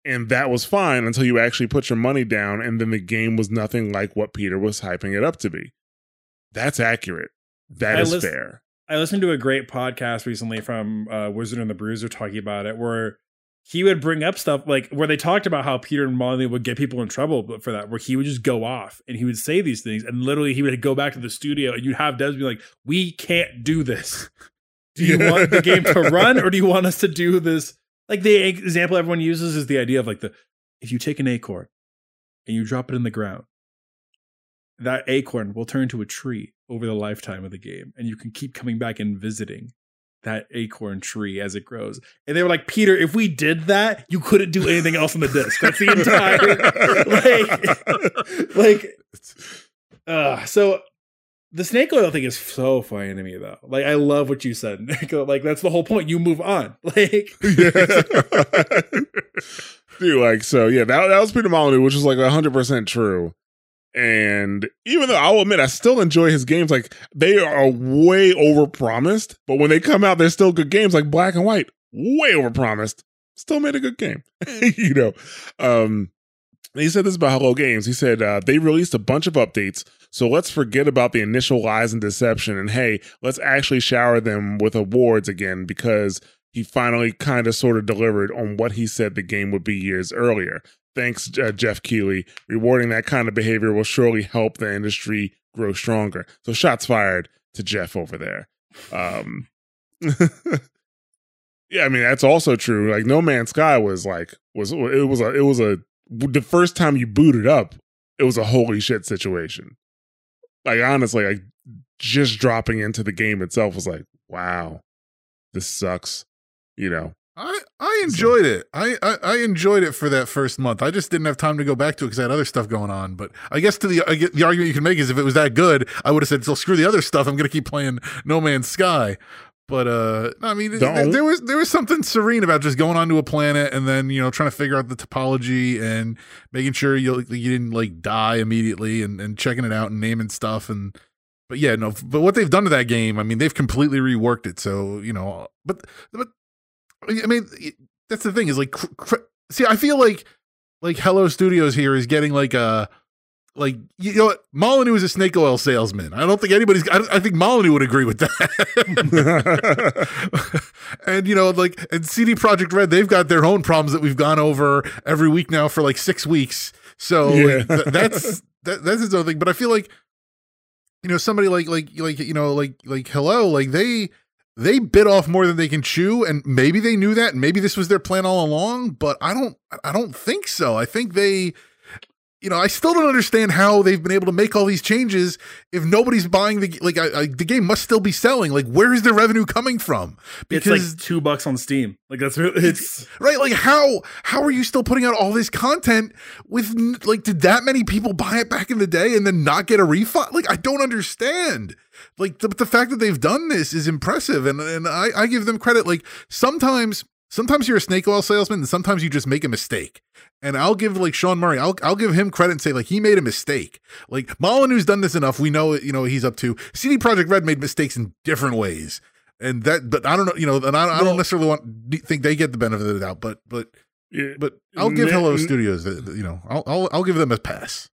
And that was fine until you actually put your money down, and then the game was nothing like what Peter was hyping it up to be. That's accurate. That I is fair. I listened to a great podcast recently from uh, Wizard and the Bruiser talking about it, where he would bring up stuff like where they talked about how Peter Molyneux would get people in trouble for that, where he would just go off and he would say these things, and literally he would go back to the studio, and you'd have Devs be like, "We can't do this. Do you want the game to run, or do you want us to do this?" Like the example everyone uses is the idea of like the if you take an acorn and you drop it in the ground, that acorn will turn to a tree over the lifetime of the game, and you can keep coming back and visiting that acorn tree as it grows. And they were like, Peter, if we did that, you couldn't do anything else on the disc. That's the entire like like uh so the snake oil thing is so funny to me though. Like I love what you said. Nick. like that's the whole point. You move on. Like yeah. Dude, like so, yeah, that that was Peter Molyneux, which is like hundred percent true. And even though I'll admit I still enjoy his games, like they are way overpromised, but when they come out, they're still good games, like Black and White, way overpromised. Still made a good game, you know. Um, he said this about Hello Games. He said uh, they released a bunch of updates, so let's forget about the initial lies and deception, and hey, let's actually shower them with awards again because he finally kind of sort of delivered on what he said the game would be years earlier. Thanks, uh, Geoff Keighley. Rewarding that kind of behavior will surely help the industry grow stronger. So shots fired to Jeff over there. Um, yeah, I mean that's also true. Like No Man's Sky was like was it was a it was a the first time you booted up, it was a holy shit situation. Like honestly, like just dropping into the game itself was like, wow, this sucks. You know, I I enjoyed it. I, I I enjoyed it for that first month. I just didn't have time to go back to it because I had other stuff going on. But I guess to the I the argument you can make is if it was that good, I would have said, "So screw the other stuff. I'm going to keep playing No Man's Sky." But uh, I mean, th- there was there was something serene about just going onto a planet and then you know trying to figure out the topology and making sure you you didn't like die immediately and and checking it out and naming stuff and. But yeah, no. But what they've done to that game, I mean, they've completely reworked it. So you know, but but I mean, that's the thing is like, cr- cr- see, I feel like like Hello Studios here is getting like a like you know what Molyneux is a snake oil salesman. I don't think anybody's. I, I think Molyneux would agree with that. and you know, like and CD Projekt Red, they've got their own problems that we've gone over every week now for like six weeks. So Yeah. th- that's that, that's his own thing. But I feel like you know somebody like like like you know like like hello like they they bit off more than they can chew and maybe they knew that and maybe this was their plan all along but i don't i don't think so. I think they you know i still don't understand how they've been able to make all these changes if nobody's buying the like I, I, the game must still be selling. Like where is their revenue coming from? It's like two bucks on Steam. Like that's really it's right like how how are you still putting out all this content with like did that many people buy it back in the day and then not get a refund? Like i don't understand like the, the fact that they've done this is impressive and and i i give them credit like sometimes sometimes you're a snake oil salesman and sometimes you just make a mistake and I'll give like Sean Murray, I'll I'll give him credit and say like he made a mistake. Like Molyneux's done this enough. We know you know he's up to. CD Projekt Red made mistakes in different ways, and that. But I don't know. You know, and I, I don't necessarily want think they get the benefit of the doubt. But but Yeah, but I'll give Nick- Hello Studios, the, the- you know, I'll, I'll I'll give them a pass.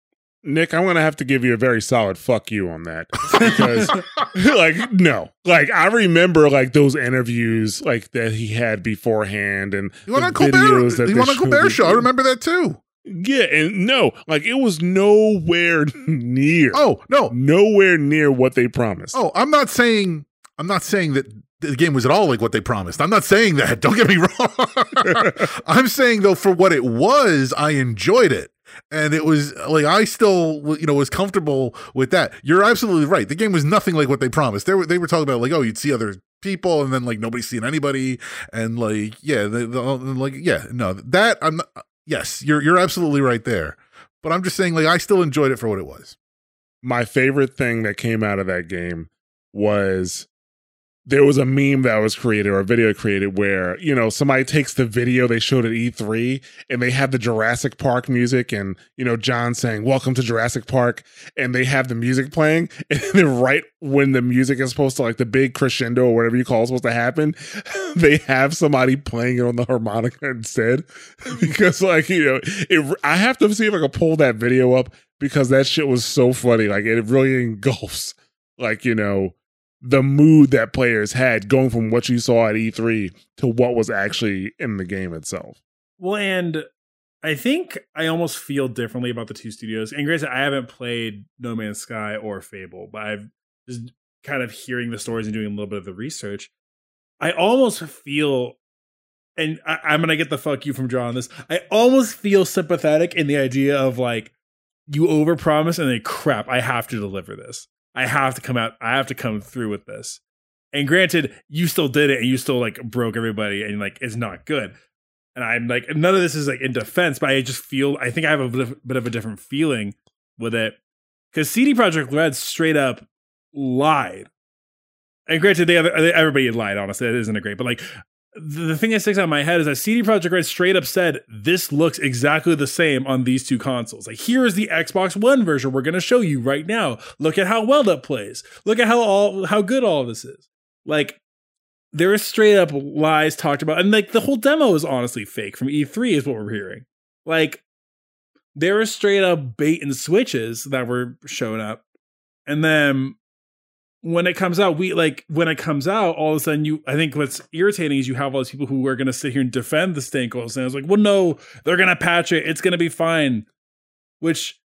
Nick, I'm gonna have to give you a very solid fuck you on that because, like, no, like I remember like those interviews like that he had beforehand, and You want the Colbert? videos that You on showed Colbert show? I remember that too. Yeah, and no, like it was nowhere near, Oh no, nowhere near what they promised. oh I'm not saying I'm not saying that the game was at all like what they promised. I'm not saying that. Don't get me wrong. I'm saying though, for what it was, I enjoyed it. And it was like I still, you know, was comfortable with that. You're absolutely right. The game was nothing like what they promised. They were they were talking about like, oh, you'd see other people, and then like nobody's seeing anybody, and like, yeah, the, the, like, yeah, no, that I'm. Not, yes, you're you're absolutely right there. But I'm just saying, like, I still enjoyed it for what it was. my favorite thing that came out of that game was there was a meme that was created or a video created where you know somebody takes the video they showed at E3 and they have the Jurassic Park music and you know John saying welcome to Jurassic Park and they have the music playing and then right when the music is supposed to like the big crescendo or whatever you call it supposed to happen they have somebody playing it on the harmonica instead. Because like you know it, I have to see if I can pull that video up because that shit was so funny. Like it really engulfs like you know the mood that players had going from what you saw at E3 to what was actually in the game itself. Well, and I think I almost feel differently about the two studios. And granted, I haven't played No Man's Sky or Fable, but I've just kind of hearing the stories and doing a little bit of the research. I almost feel, and I, I'm gonna get the fuck you from on this. I almost feel sympathetic in the idea of like you overpromise and then crap, I have to deliver this. I have to come out. I have to come through with this. And granted, you still did it, and you still like broke everybody, and like it's not good and I'm like, none of this is like in defense, but I just feel, I think I have a bit of, a different feeling with it because CD Projekt Red straight up lied. And granted, they everybody lied. Honestly, that isn't a great, but like the, thing that sticks out in my head is that CD Projekt Red straight up said this looks exactly the same on these two consoles. Like here is the Xbox One version we're going to show you right now. Look at how well that plays. Look at how all how good all this is. Like there is straight up lies talked about, and like the whole demo is honestly fake from E3, is what we're hearing. Like there is straight up bait and switches that were showing up, and then when it comes out, we like when it comes out, all of a sudden you. I think what's irritating is you have all these people who are to sit here and defend the stank oils, and I was like, well, no, they're to patch it, it's to be fine. Which,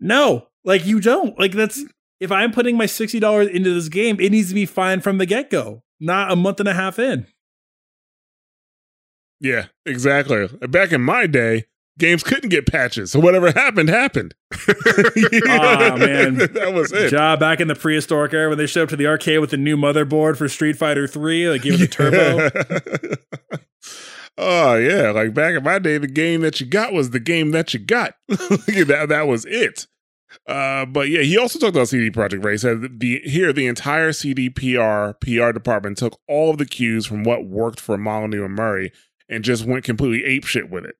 no, like you don't like that's if I'm putting my sixty dollars into this game, it needs to be fine from the get go not a month and a half in. Yeah, exactly. Back in my day, games couldn't get patches, so whatever happened happened. Aw, man. that was it. Job back in the prehistoric era when they showed up to the arcade with the new motherboard for Street Fighter 3, like give it the turbo. oh yeah, like back in my day, the game that you got was the game that you got. that that was it. Uh, but yeah, he also talked about CD Projekt Red. He said the here the entire CD PR PR department took all of the cues from what worked for Molyneux and Murray and just went completely apeshit with it.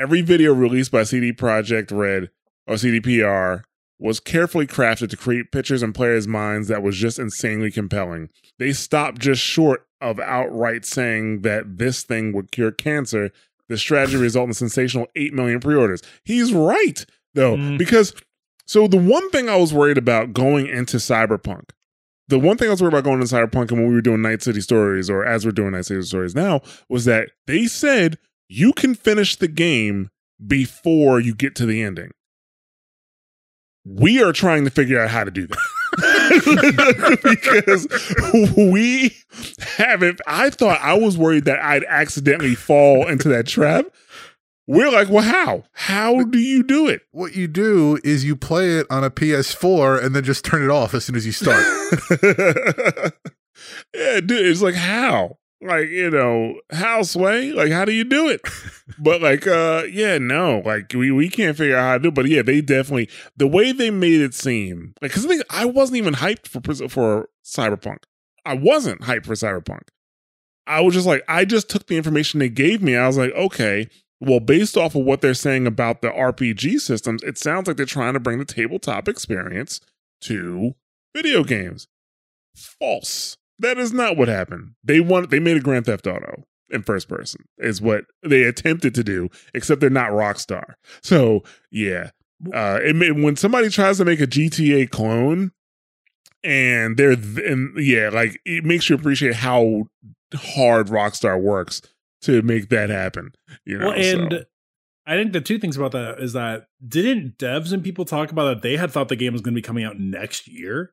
Every video released by CD Projekt Red or CDPR was carefully crafted to create pictures in players' minds that was just insanely compelling. They stopped just short of outright saying that this thing would cure cancer. The strategy resulted in sensational 8 million pre orders. He's right, though, Mm. because So the one thing I was worried about going into Cyberpunk, the one thing I was worried about going into Cyberpunk and when we were doing Night City Stories, or as we're doing Night City Stories now, was that they said you can finish the game before you get to the ending. We are trying to figure out how to do that. because we haven't. I thought I was worried that I'd accidentally fall into that trap. We're like, well, how? How do you do it? What you do is you play it on a PS4 and then just turn it off as soon as you start. yeah, dude, it's like how? Like, you know, how sway? Like, how do you do it? but like, uh, yeah, no, like we, we can't figure out how to do it. But yeah, they definitely the way they made it seem like because I think I wasn't even hyped for for Cyberpunk. I wasn't hyped for Cyberpunk. I was just like, I just took the information they gave me. I was like, okay, well, based off of what they're saying about the RPG systems, it sounds like they're trying to bring the tabletop experience to video games. False. That is not what happened. They want they made a Grand Theft Auto in first person is what they attempted to do, except they're not Rockstar. So yeah, uh, it, when somebody tries to make a GTA clone, and they're and yeah, like it makes you appreciate how hard Rockstar works to make that happen. You know, well, and so. I think the two things about that is that didn't devs and people talk about that they had thought the game was going to be coming out next year.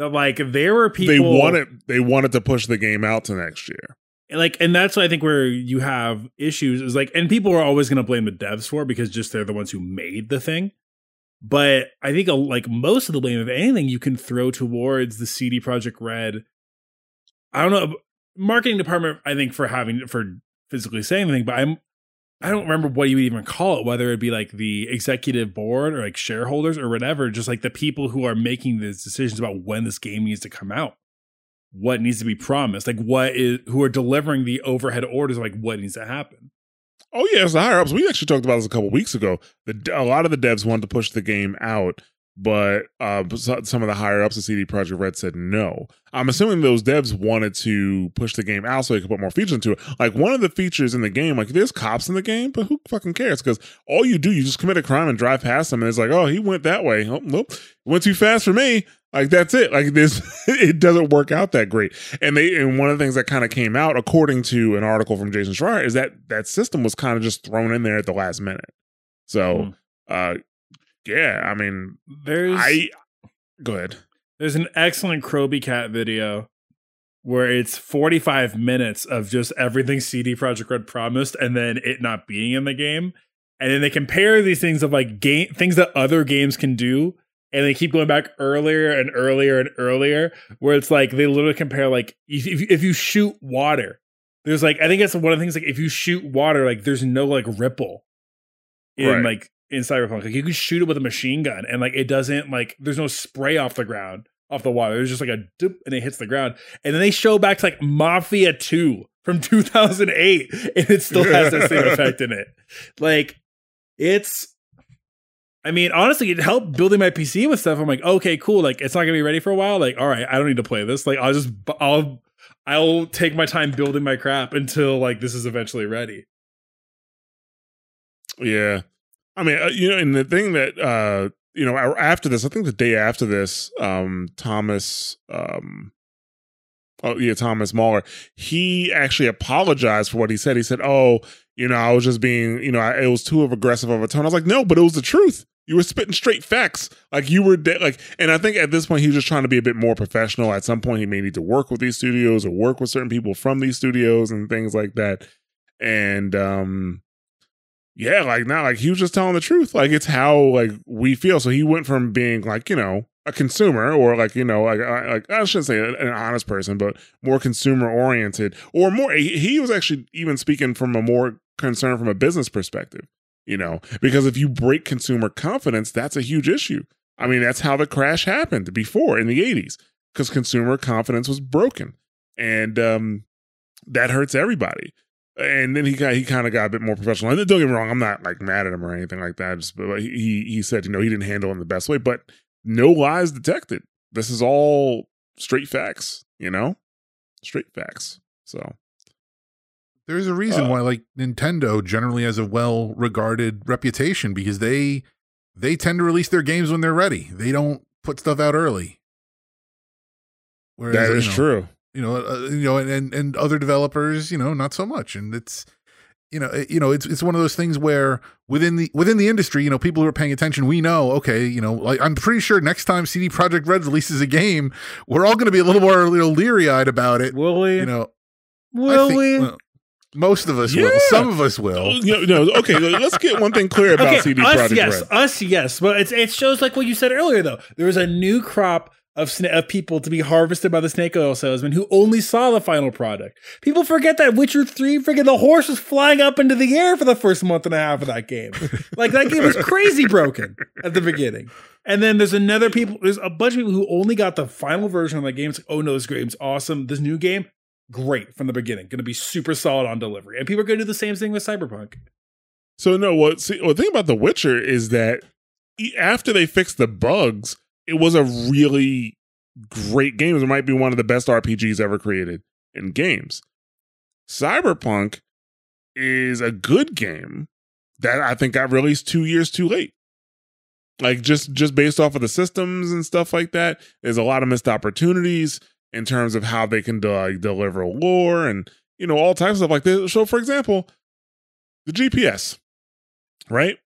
That like there were people they wanted they wanted to push the game out to next year. Like, and that's why I think where you have issues is like, and people are always going to blame the devs for it because just they're the ones who made the thing. But I think uh, like most of the blame of anything you can throw towards the CD Projekt Red. I don't know marketing department. I think for having for physically saying anything, but I'm I don't remember what you would even call it, whether it be like the executive board or like shareholders or whatever, just like the people who are making these decisions about when this game needs to come out, what needs to be promised, like what is who are delivering the overhead orders, like what needs to happen. Oh yeah, it's the higher ups. We actually talked about this a couple weeks ago. The, a lot of the devs wanted to push the game out but uh, some of the higher ups of CD Projekt Red said no. I'm assuming those devs wanted to push the game out so they could put more features into it. Like one of the features in the game, like there's cops in the game, but who fucking cares? Because all you do, you just commit a crime and drive past them, and it's like, oh, he went that way. Oh, nope, went too fast for me. Like that's it. Like this, it doesn't work out that great. And they, and one of the things that kind of came out, according to an article from Jason Schreier, is that that system was kind of just thrown in there at the last minute. So. Mm. Uh, yeah, I mean, there's I go ahead. There's an excellent Crowbcat video where it's 45 minutes of just everything CD Projekt Red promised and then it not being in the game. And then they compare these things of like game things that other games can do. And they keep going back earlier and earlier and earlier, where it's like they literally compare like if, if, if you shoot water, there's like I think it's one of the things like if you shoot water, like there's no like ripple in right. like in Cyberpunk. Like you can shoot it with a machine gun and like it doesn't like there's no spray off the ground off the water. There's just like a dip and it hits the ground. And then they show back to like Mafia 2 from 2008 and it still has the same effect in it. Like it's I mean, honestly, it helped building my PC with stuff. I'm like, okay, cool. Like, it's not gonna be ready for a while. Like, all right, I don't need to play this. Like, I'll just, I'll, I'll take my time building my crap until like this is eventually ready. Yeah, I mean, uh, you know, and the thing that uh, you know, after this, I think the day after this, um, Thomas, um, oh yeah, Thomas Mahler, he actually apologized for what he said. He said, "Oh, you know, I was just being, you know, I, it was too of aggressive of a tone." I was like, "No, but it was the truth." You were spitting straight facts, like you were de- like, and I think at this point he was just trying to be a bit more professional. At some point, he may need to work with these studios or work with certain people from these studios and things like that. And um, yeah, like now, like he was just telling the truth. Like it's how like we feel. So he went from being like you know a consumer or like you know like I, like I shouldn't say an honest person, but more consumer oriented or more. He, he was actually even speaking from a more concern from a business perspective. You know, because if you break consumer confidence, that's a huge issue. I mean, that's how the crash happened before in the '80s because consumer confidence was broken, and um, that hurts everybody and then he got he kind of got a bit more professional. And don't get me wrong, I'm not like mad at him or anything like that. Just but he he said you know he didn't handle it in the best way, but no lies detected. This is all straight facts, you know, straight facts. So there's a reason uh, why like Nintendo generally has a well regarded reputation because they they tend to release their games when they're ready. They don't put stuff out early. Whereas, that is you know, true. You know, uh, you know, and and and other developers, you know, not so much. And it's you know, it, you know, it's it's one of those things where within the within the industry, you know, people who are paying attention, we know, okay, you know, like I'm pretty sure next time CD Projekt Red releases a game, we're all going to be a little more you know, leery eyed about it. Will we? You know, will think, we? Well, most of us yeah. will. Some of us will. Oh, no, no, okay, let's get one thing clear about okay, CD Projekt yes, Red. Us, yes, but it's it shows like what you said earlier, though. There was a new crop of, sna- of people to be harvested by the snake oil salesman who only saw the final product. People forget that Witcher 3 freaking the horse was flying up into the air for the first month and a half of that game. like that game was crazy broken at the beginning. And then there's another people, there's a bunch of people who only got the final version of that game. It's like, oh no, this game's awesome. This new game, great from the beginning. Gonna be super solid on delivery. And people are gonna do the same thing with Cyberpunk. So no, what see, well, the thing about The Witcher is that after they fixed the bugs, it was a really great game. It might be one of the best RPGs ever created in games. Cyberpunk is a good game that I think got released two years too late. Like just just based off of the systems and stuff like that, there's a lot of missed opportunities in terms of how they can uh, deliver lore and you know all types of stuff like this. So, for example, the GPS, right?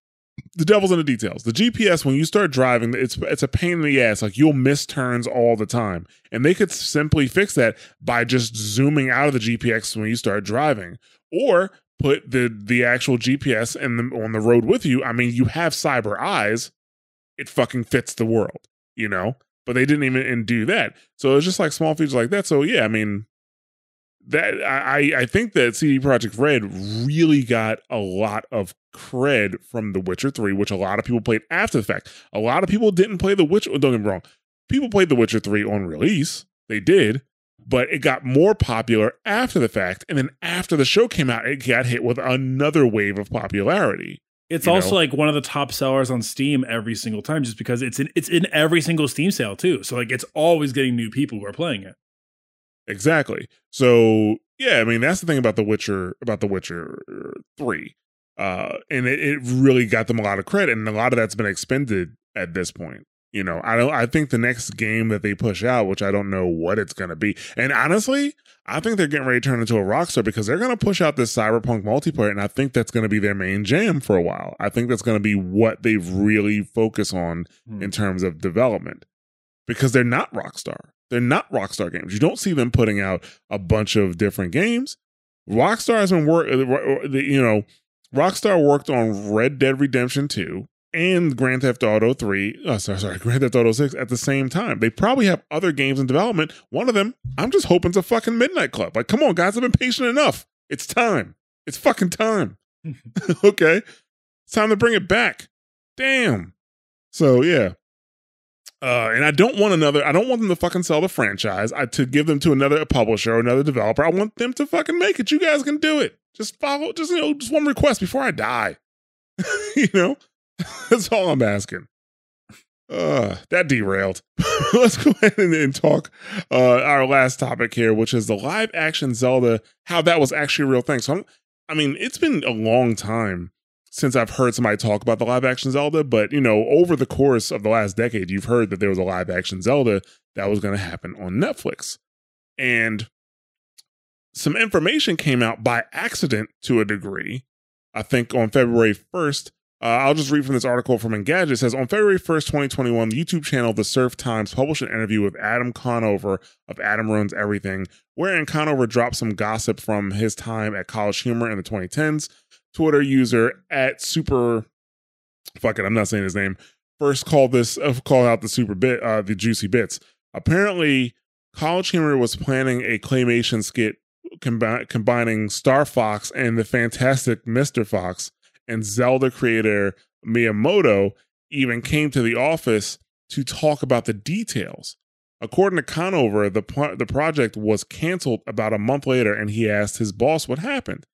The devil's in the details. The GPS, when you start driving, it's it's a pain in the ass. Like you'll miss turns all the time, and they could simply fix that by just zooming out of the GPS when you start driving, or put the the actual GPS in the, on the road with you. I mean, you have cyber eyes; it fucking fits the world, you know. But they didn't even do that, so it's just like small features like that. So yeah, I mean, that I I think that CD Projekt Red really got a lot of cred from The Witcher 3, which a lot of people played after the fact. A lot of people didn't play The Witcher. Don't get me wrong. People played The Witcher 3 on release. They did, but it got more popular after the fact. And then after the show came out, it got hit with another wave of popularity. It's also know? like one of the top sellers on Steam every single time, just because it's in it's in every single Steam sale too. So like it's always getting new people who are playing it. Exactly. So yeah, I mean that's the thing about the Witcher about the Witcher three, uh, and it, it really got them a lot of credit, and a lot of that's been expended at this point. You know, I don't. I think the next game that they push out, which I don't know what it's going to be, and honestly, I think they're getting ready to turn into a rockstar because they're going to push out this cyberpunk multiplayer, and I think that's going to be their main jam for a while. I think that's going to be what they really focus on hmm. in terms of development because they're not Rockstar. They're not Rockstar games. You don't see them putting out a bunch of different games. Rockstar has been work, uh, uh, you know, Rockstar worked on Red Dead Redemption 2 and Grand Theft Auto 3, oh, sorry, sorry, Grand Theft Auto 6 at the same time. They probably have other games in development. One of them, I'm just hoping it's a fucking Midnight Club. Like, come on, guys, I've been patient enough. It's time. It's fucking time. okay. It's time to bring it back. Damn. So, yeah. Uh, and I don't want another. I don't want them to fucking sell the franchise. I to give them to another publisher or another developer. I want them to fucking make it. You guys can do it. Just follow. Just you know, just one request before I die. you know, that's all I'm asking. Uh, that derailed. Let's go ahead and, and talk uh, our last topic here, which is the live action Zelda. How that was actually a real thing. So, I'm, I mean, it's been a long time since I've heard somebody talk about the live action Zelda, but you know, over the course of the last decade, you've heard that there was a live action Zelda that was going to happen on Netflix. And some information came out by accident to a degree. I think on February 1st, uh, I'll just read from this article from Engadget. It says On February 1st, 2021, the YouTube channel The Surf Times published an interview with Adam Conover of Adam Ruins Everything, wherein Conover dropped some gossip from his time at College Humor in the 2010s Twitter user at super fuck it, I'm not saying his name. First called this uh, called out the super bit uh the juicy bits. Apparently, College Humor was planning a claymation skit combi- combining Star Fox and the fantastic Mr. Fox, and Zelda creator Miyamoto even came to the office to talk about the details. According to Conover, the the project was canceled about a month later, and he asked his boss what happened.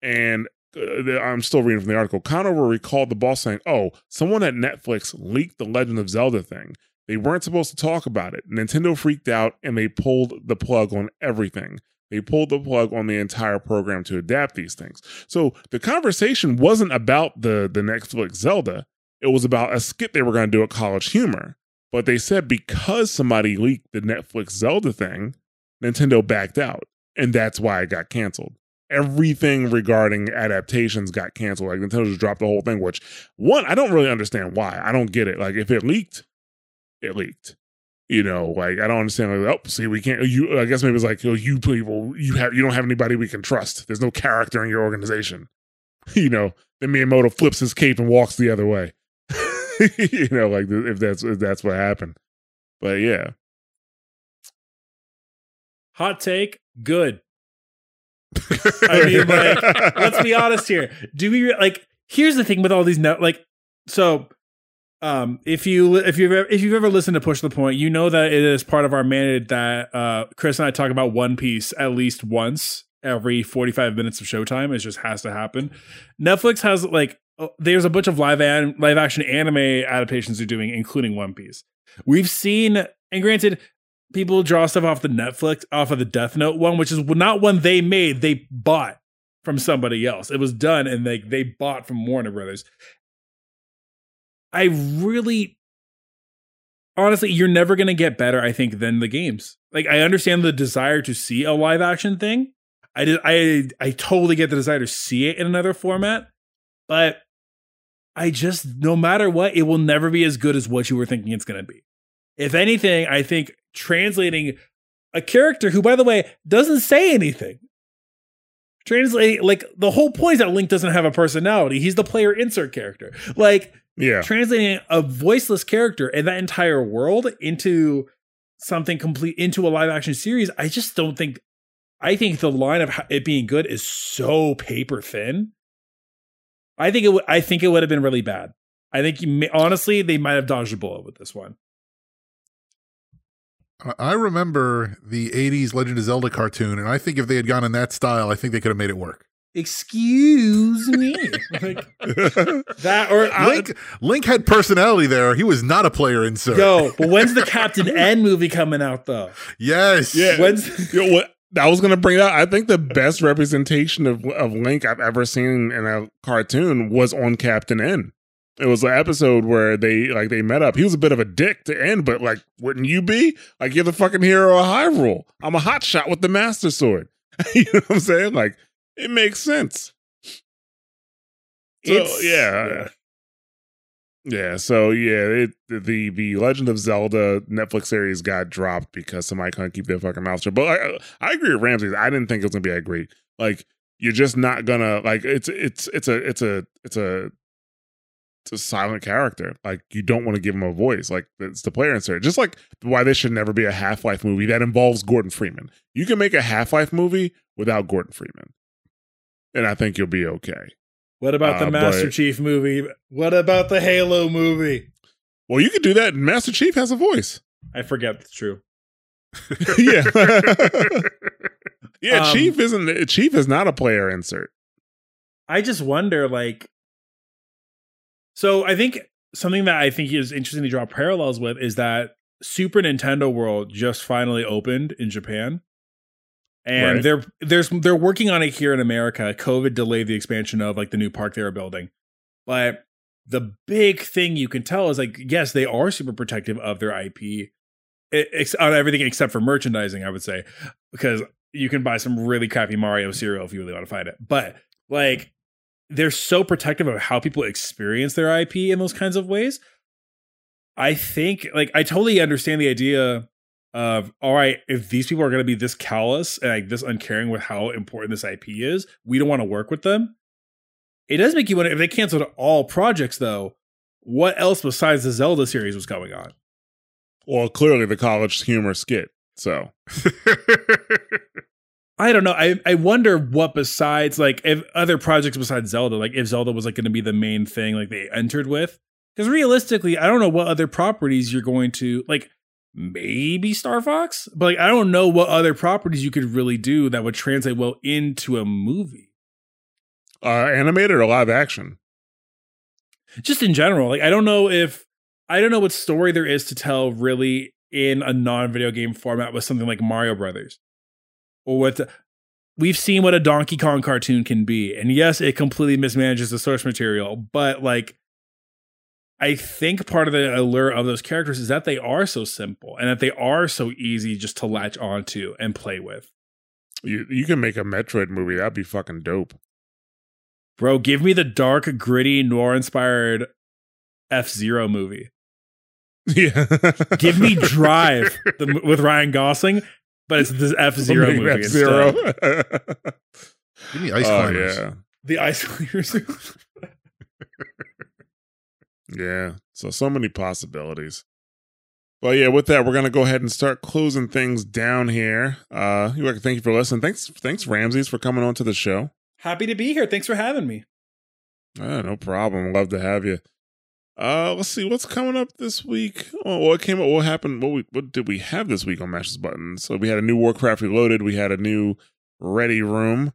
And uh, I'm still reading from the article. Conover recalled the boss saying, "Oh, someone at Netflix leaked the Legend of Zelda thing. They weren't supposed to talk about it. Nintendo freaked out and they pulled the plug on everything. They pulled the plug on the entire program to adapt these things. So the conversation wasn't about the the Netflix Zelda. it was about a skit they were going to do at College Humor. But they said because somebody leaked the Netflix Zelda thing, Nintendo backed out. And that's why it got canceled. Everything regarding adaptations got canceled. Like Nintendo just dropped the whole thing, which one, I don't really understand why. I don't get it. Like if it leaked, it leaked. You know, like I don't understand. Like, oh, see, we can't. You, I guess maybe it's like, oh, you people, you have, you don't have anybody we can trust. There's no character in your organization. You know, then Miyamoto flips his cape and walks the other way. you know, like if that's if that's what happened. But yeah, Hot take, good. I mean, like, let's be honest here. Do we like? Here's the thing with all these like, so, um, if you if you've ever, if you've ever listened to Push the Point, you know that it is part of our mandate that uh, Chris and I talk about One Piece at least once every 45 minutes of showtime. It just has to happen. Netflix has like oh, there's a bunch of live an, live action anime adaptations they're doing, including One Piece. We've seen, and granted, people draw stuff off the Netflix off of the Death Note one, which is not one they made; they bought from somebody else. It was done, and they they bought from Warner Brothers. I really, honestly, you're never gonna get better. I think than the games. Like I understand the desire to see a live action thing. I did. I I totally get the desire to see it in another format, but I just no matter what, it will never be as good as what you were thinking it's going to be. If anything, I think translating a character who, by the way, doesn't say anything. Translating like the whole point is that Link doesn't have a personality. He's the player insert character. Like yeah, translating a voiceless character and that entire world into something complete into a live action series. I just don't think. I think the line of it being good is so paper thin. I think it. would I think it would have been really bad. I think may, honestly they might have dodged a bullet with this one. I remember the 80s Legend of Zelda cartoon, and I think if they had gone in that style, I think they could have made it work. Excuse me. like, that or Link, Link had personality there. He was not a player insert. Yo, but when's the Captain N movie coming out though? Yes. Yeah. When's You know what? I was gonna bring it that. I think the best representation of of Link I've ever seen in a cartoon was on Captain N. It was an episode where they like they met up. He was a bit of a dick to end, but like, wouldn't you be? Like, you're the fucking hero of Hyrule. I'm a hot shot with the Master Sword. you know what I'm saying? Like, it makes sense. So yeah, uh, yeah. yeah. So yeah, it, the the Legend of Zelda Netflix series got dropped because somebody couldn't keep their fucking mouth shut. But I, I agree with Ramses. I didn't think it was gonna be that great. Like you're just not gonna like it's it's it's a it's a it's a it's a silent character. Like you don't want to give him a voice. Like it's the player insert. Just like why there should never be a Half Life movie that involves Gordon Freeman. You can make a Half Life movie without Gordon Freeman, and I think you'll be okay. What about the Uh, Master but- Chief movie? What about the Halo movie? Well, you could do that. and Master Chief has a voice. I forget it's true. yeah. yeah, Um, Chief isn't Chief is not a player insert. I just wonder, like, so I think something that I think is interesting to draw parallels with is that Super Nintendo World just finally opened in Japan, and Right. they're there's they're working on it here in America. COVID delayed the expansion of like the new park they were building, but the big thing you can tell is like yes, they are super protective of their IP, ex- on everything except for merchandising. I would say because you can buy some really crappy Mario cereal if you really want to find it, but like they're so protective of how people experience their IP in those kinds of ways. I think like I totally understand the idea of all right, if these people are going to be this callous and like this uncaring with how important this IP is, we don't want to work with them. It does make you wonder if they canceled all projects though, what else besides the Zelda series was going on? Well, clearly the college humor skit. So I don't know. I, I wonder what besides like if other projects besides Zelda, like if Zelda was like going to be the main thing like they entered with. Because realistically, I don't know what other properties you're going to like maybe Star Fox, but like I don't know what other properties you could really do that would translate well into a movie. uh animated or live action. Just in general. Like I don't know if I don't know what story there is to tell really in a non-video game format with something like Mario Brothers. Or what the, we've seen what a Donkey Kong cartoon can be. And yes, it completely mismanages the source material, but like I think part of the allure of those characters is that they are so simple and that they are so easy just to latch onto and play with. You you can make a Metroid movie. That'd be fucking dope. Bro, give me the dark, gritty, noir inspired F Zero movie. Yeah. Give me Drive the, with Ryan Gosling, but it's this F Zero movie F-Zero. Give me ice oh climbers. yeah. The ice cleaners. Yeah. So so many possibilities. But yeah, with that, we're gonna go ahead and start closing things down here. Uh you like thank you for listening. Thanks thanks Ramses for coming on to the show. Happy to be here. Thanks for having me. Uh, no problem. Love to have you. Uh let's see what's coming up this week. Oh, what came up what happened what we what did we have this week on Mash Those Buttons? So we had a new Warcraft Reloaded, we had a new Ready Room.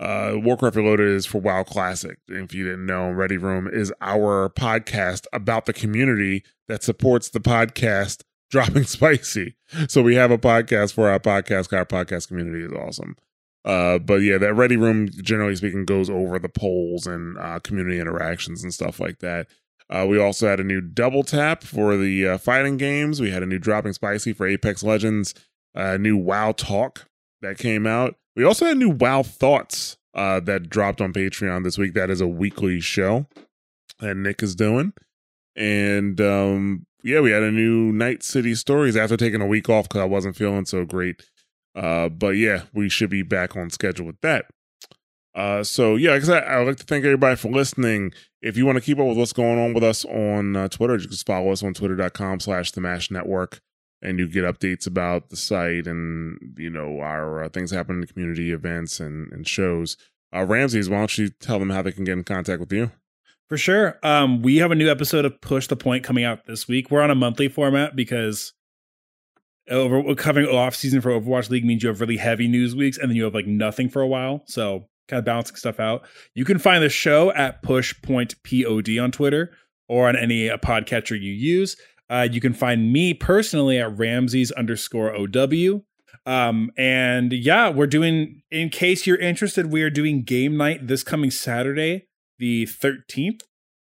Uh, Warcraft Reloaded is for WoW Classic. If you didn't know, Ready Room is our podcast about the community that supports the podcast Dropping Spicy. So we have a podcast for our podcast. Our podcast community is awesome. Uh, but yeah, that Ready Room, generally speaking, goes over the polls and uh, community interactions and stuff like that. Uh, we also had a new double tap for the uh, fighting games. We had a new Dropping Spicy for Apex Legends, a new WoW Talk that came out. We also had new WoW Thoughts uh, that dropped on Patreon this week. That is a weekly show that Nick is doing. And um, yeah, we had a new Night City Stories after taking a week off because I wasn't feeling so great. Uh, but yeah, we should be back on schedule with that. Uh, so yeah, like I said, I'd like to thank everybody for listening. If you want to keep up with what's going on with us on uh, Twitter, you can follow us on twitter.com slash the mash network and you get updates about the site and you know our uh, things happening in community events and, and shows uh ramses why don't you tell them how they can get in contact with you For sure. Um, we have a new episode of Push the Point coming out this week. We're on a monthly format because over covering off season for Overwatch League means you have really heavy news weeks and then you have like nothing for a while. So kind of balancing stuff out. You can find the show at Push Point Pod on Twitter or on any uh, podcatcher you use. Uh, you can find me personally at Ramses underscore OW. Um, and yeah, we're doing, in case you're interested, we are doing game night this coming Saturday, the 13th.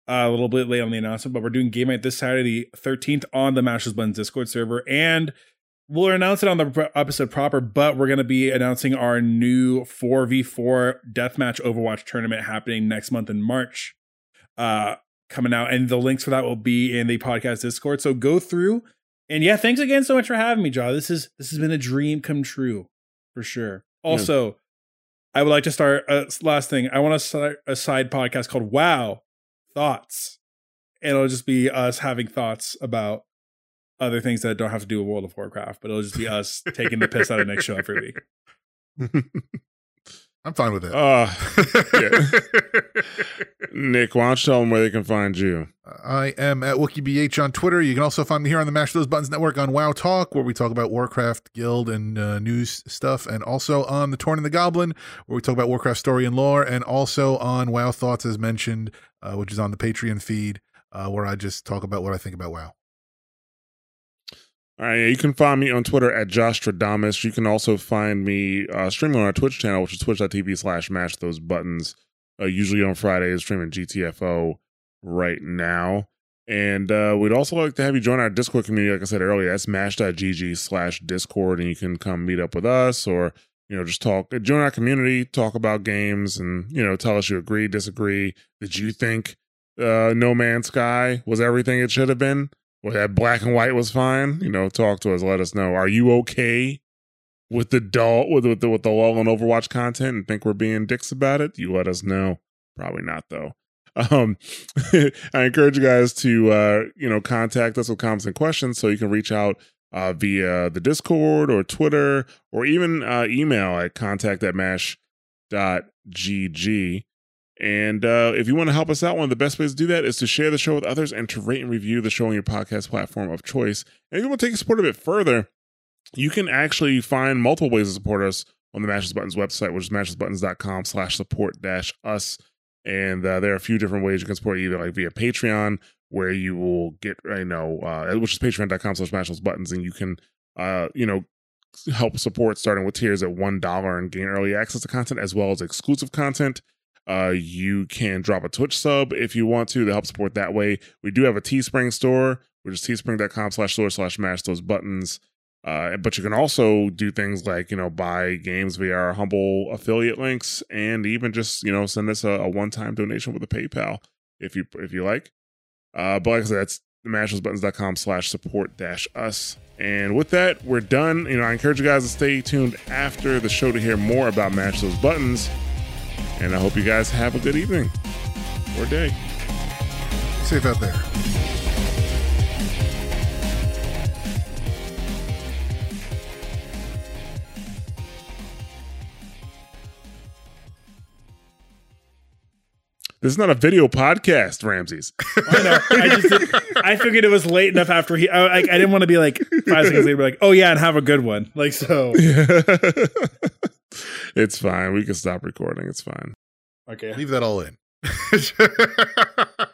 Uh, a little bit late on the announcement, but we're doing game night this Saturday, the 13th, on the Mash Those Buttons Discord server. And we'll announce it on the episode proper, but we're going to be announcing our new 4v4 deathmatch Overwatch tournament happening next month in March. Uh, coming out, and the links for that will be in the podcast Discord. So go through, and yeah, thanks again so much for having me, Jaw. This is this has been a dream come true for sure. Also, I would like to start uh, last thing. I want to start a side podcast called Wow Thoughts, and it'll just be us having thoughts about other things that don't have to do with World of Warcraft, but it'll just be us taking the piss out of Nick's show every week. I'm fine with it. uh nick why don't you tell them where they can find you I am at WookieBH on Twitter. You can also find me here on the Mash Those Buttons Network on WoW Talk, where we talk about Warcraft Guild and uh, news stuff, and also on The Tauren and the Goblin, where we talk about Warcraft story and lore, and also on WoW Thoughts, as mentioned, uh, which is on the Patreon feed, uh, where I just talk about what I think about WoW. All right, yeah, you can find me on Twitter at Josh Stradamus. You can also find me uh, streaming on our Twitch channel, which is twitch.tv slash mash those buttons. Uh, usually on Fridays, streaming GTFO right now. And uh, we'd also like to have you join our Discord community. Like I said earlier, that's mash.gg slash Discord, and you can come meet up with us or, you know, just talk, join our community, talk about games, and, you know, tell us you agree, disagree. Did you think uh, No Man's Sky was everything it should have been? Or that black and white was fine? You know, talk to us, let us know. Are you okay with the dull, with, with the, with the lull and Overwatch content and think we're being dicks about it? You let us know. Probably not, though. Um, I encourage you guys to uh, you know contact us with comments and questions, so you can reach out uh, via the Discord or Twitter or even uh, email at contact at mash.gg. And uh, if you want to help us out, one of the best ways to do that is to share the show with others and to rate and review the show on your podcast platform of choice. And if you want to take support a bit further, you can actually find multiple ways to support us on the Mash Those Buttons website, which is mashthosebuttons.com slash support dash us. And uh, there are a few different ways you can support either like via Patreon, where you will get, you know, uh, which is patreon.com slash mash those buttons, and you can, uh, you know, help support starting with tiers at $1 and gain early access to content as well as exclusive content. Uh, you can drop a Twitch sub if you want to to help support that way. We do have a Teespring store, which is teespring.com slash store slash mash those buttons. Uh, but you can also do things like, you know, buy games via our humble affiliate links and even just, you know, send us a, a one-time donation with a PayPal if you if you like. Uh, but like I said, that's mashthosebuttons.com slash support dash us. And with that, we're done. You know, I encourage you guys to stay tuned after the show to hear more about Mash Those Buttons. And I hope you guys have a good evening or day. Safe out there. This is not a video podcast, Ramses. I know. I just did, I figured it was late enough after he. I, I, I didn't want to be like five seconds later, be like, oh yeah, and have a good one. Like so. it's fine. We can stop recording. It's fine. Okay. Leave that all in.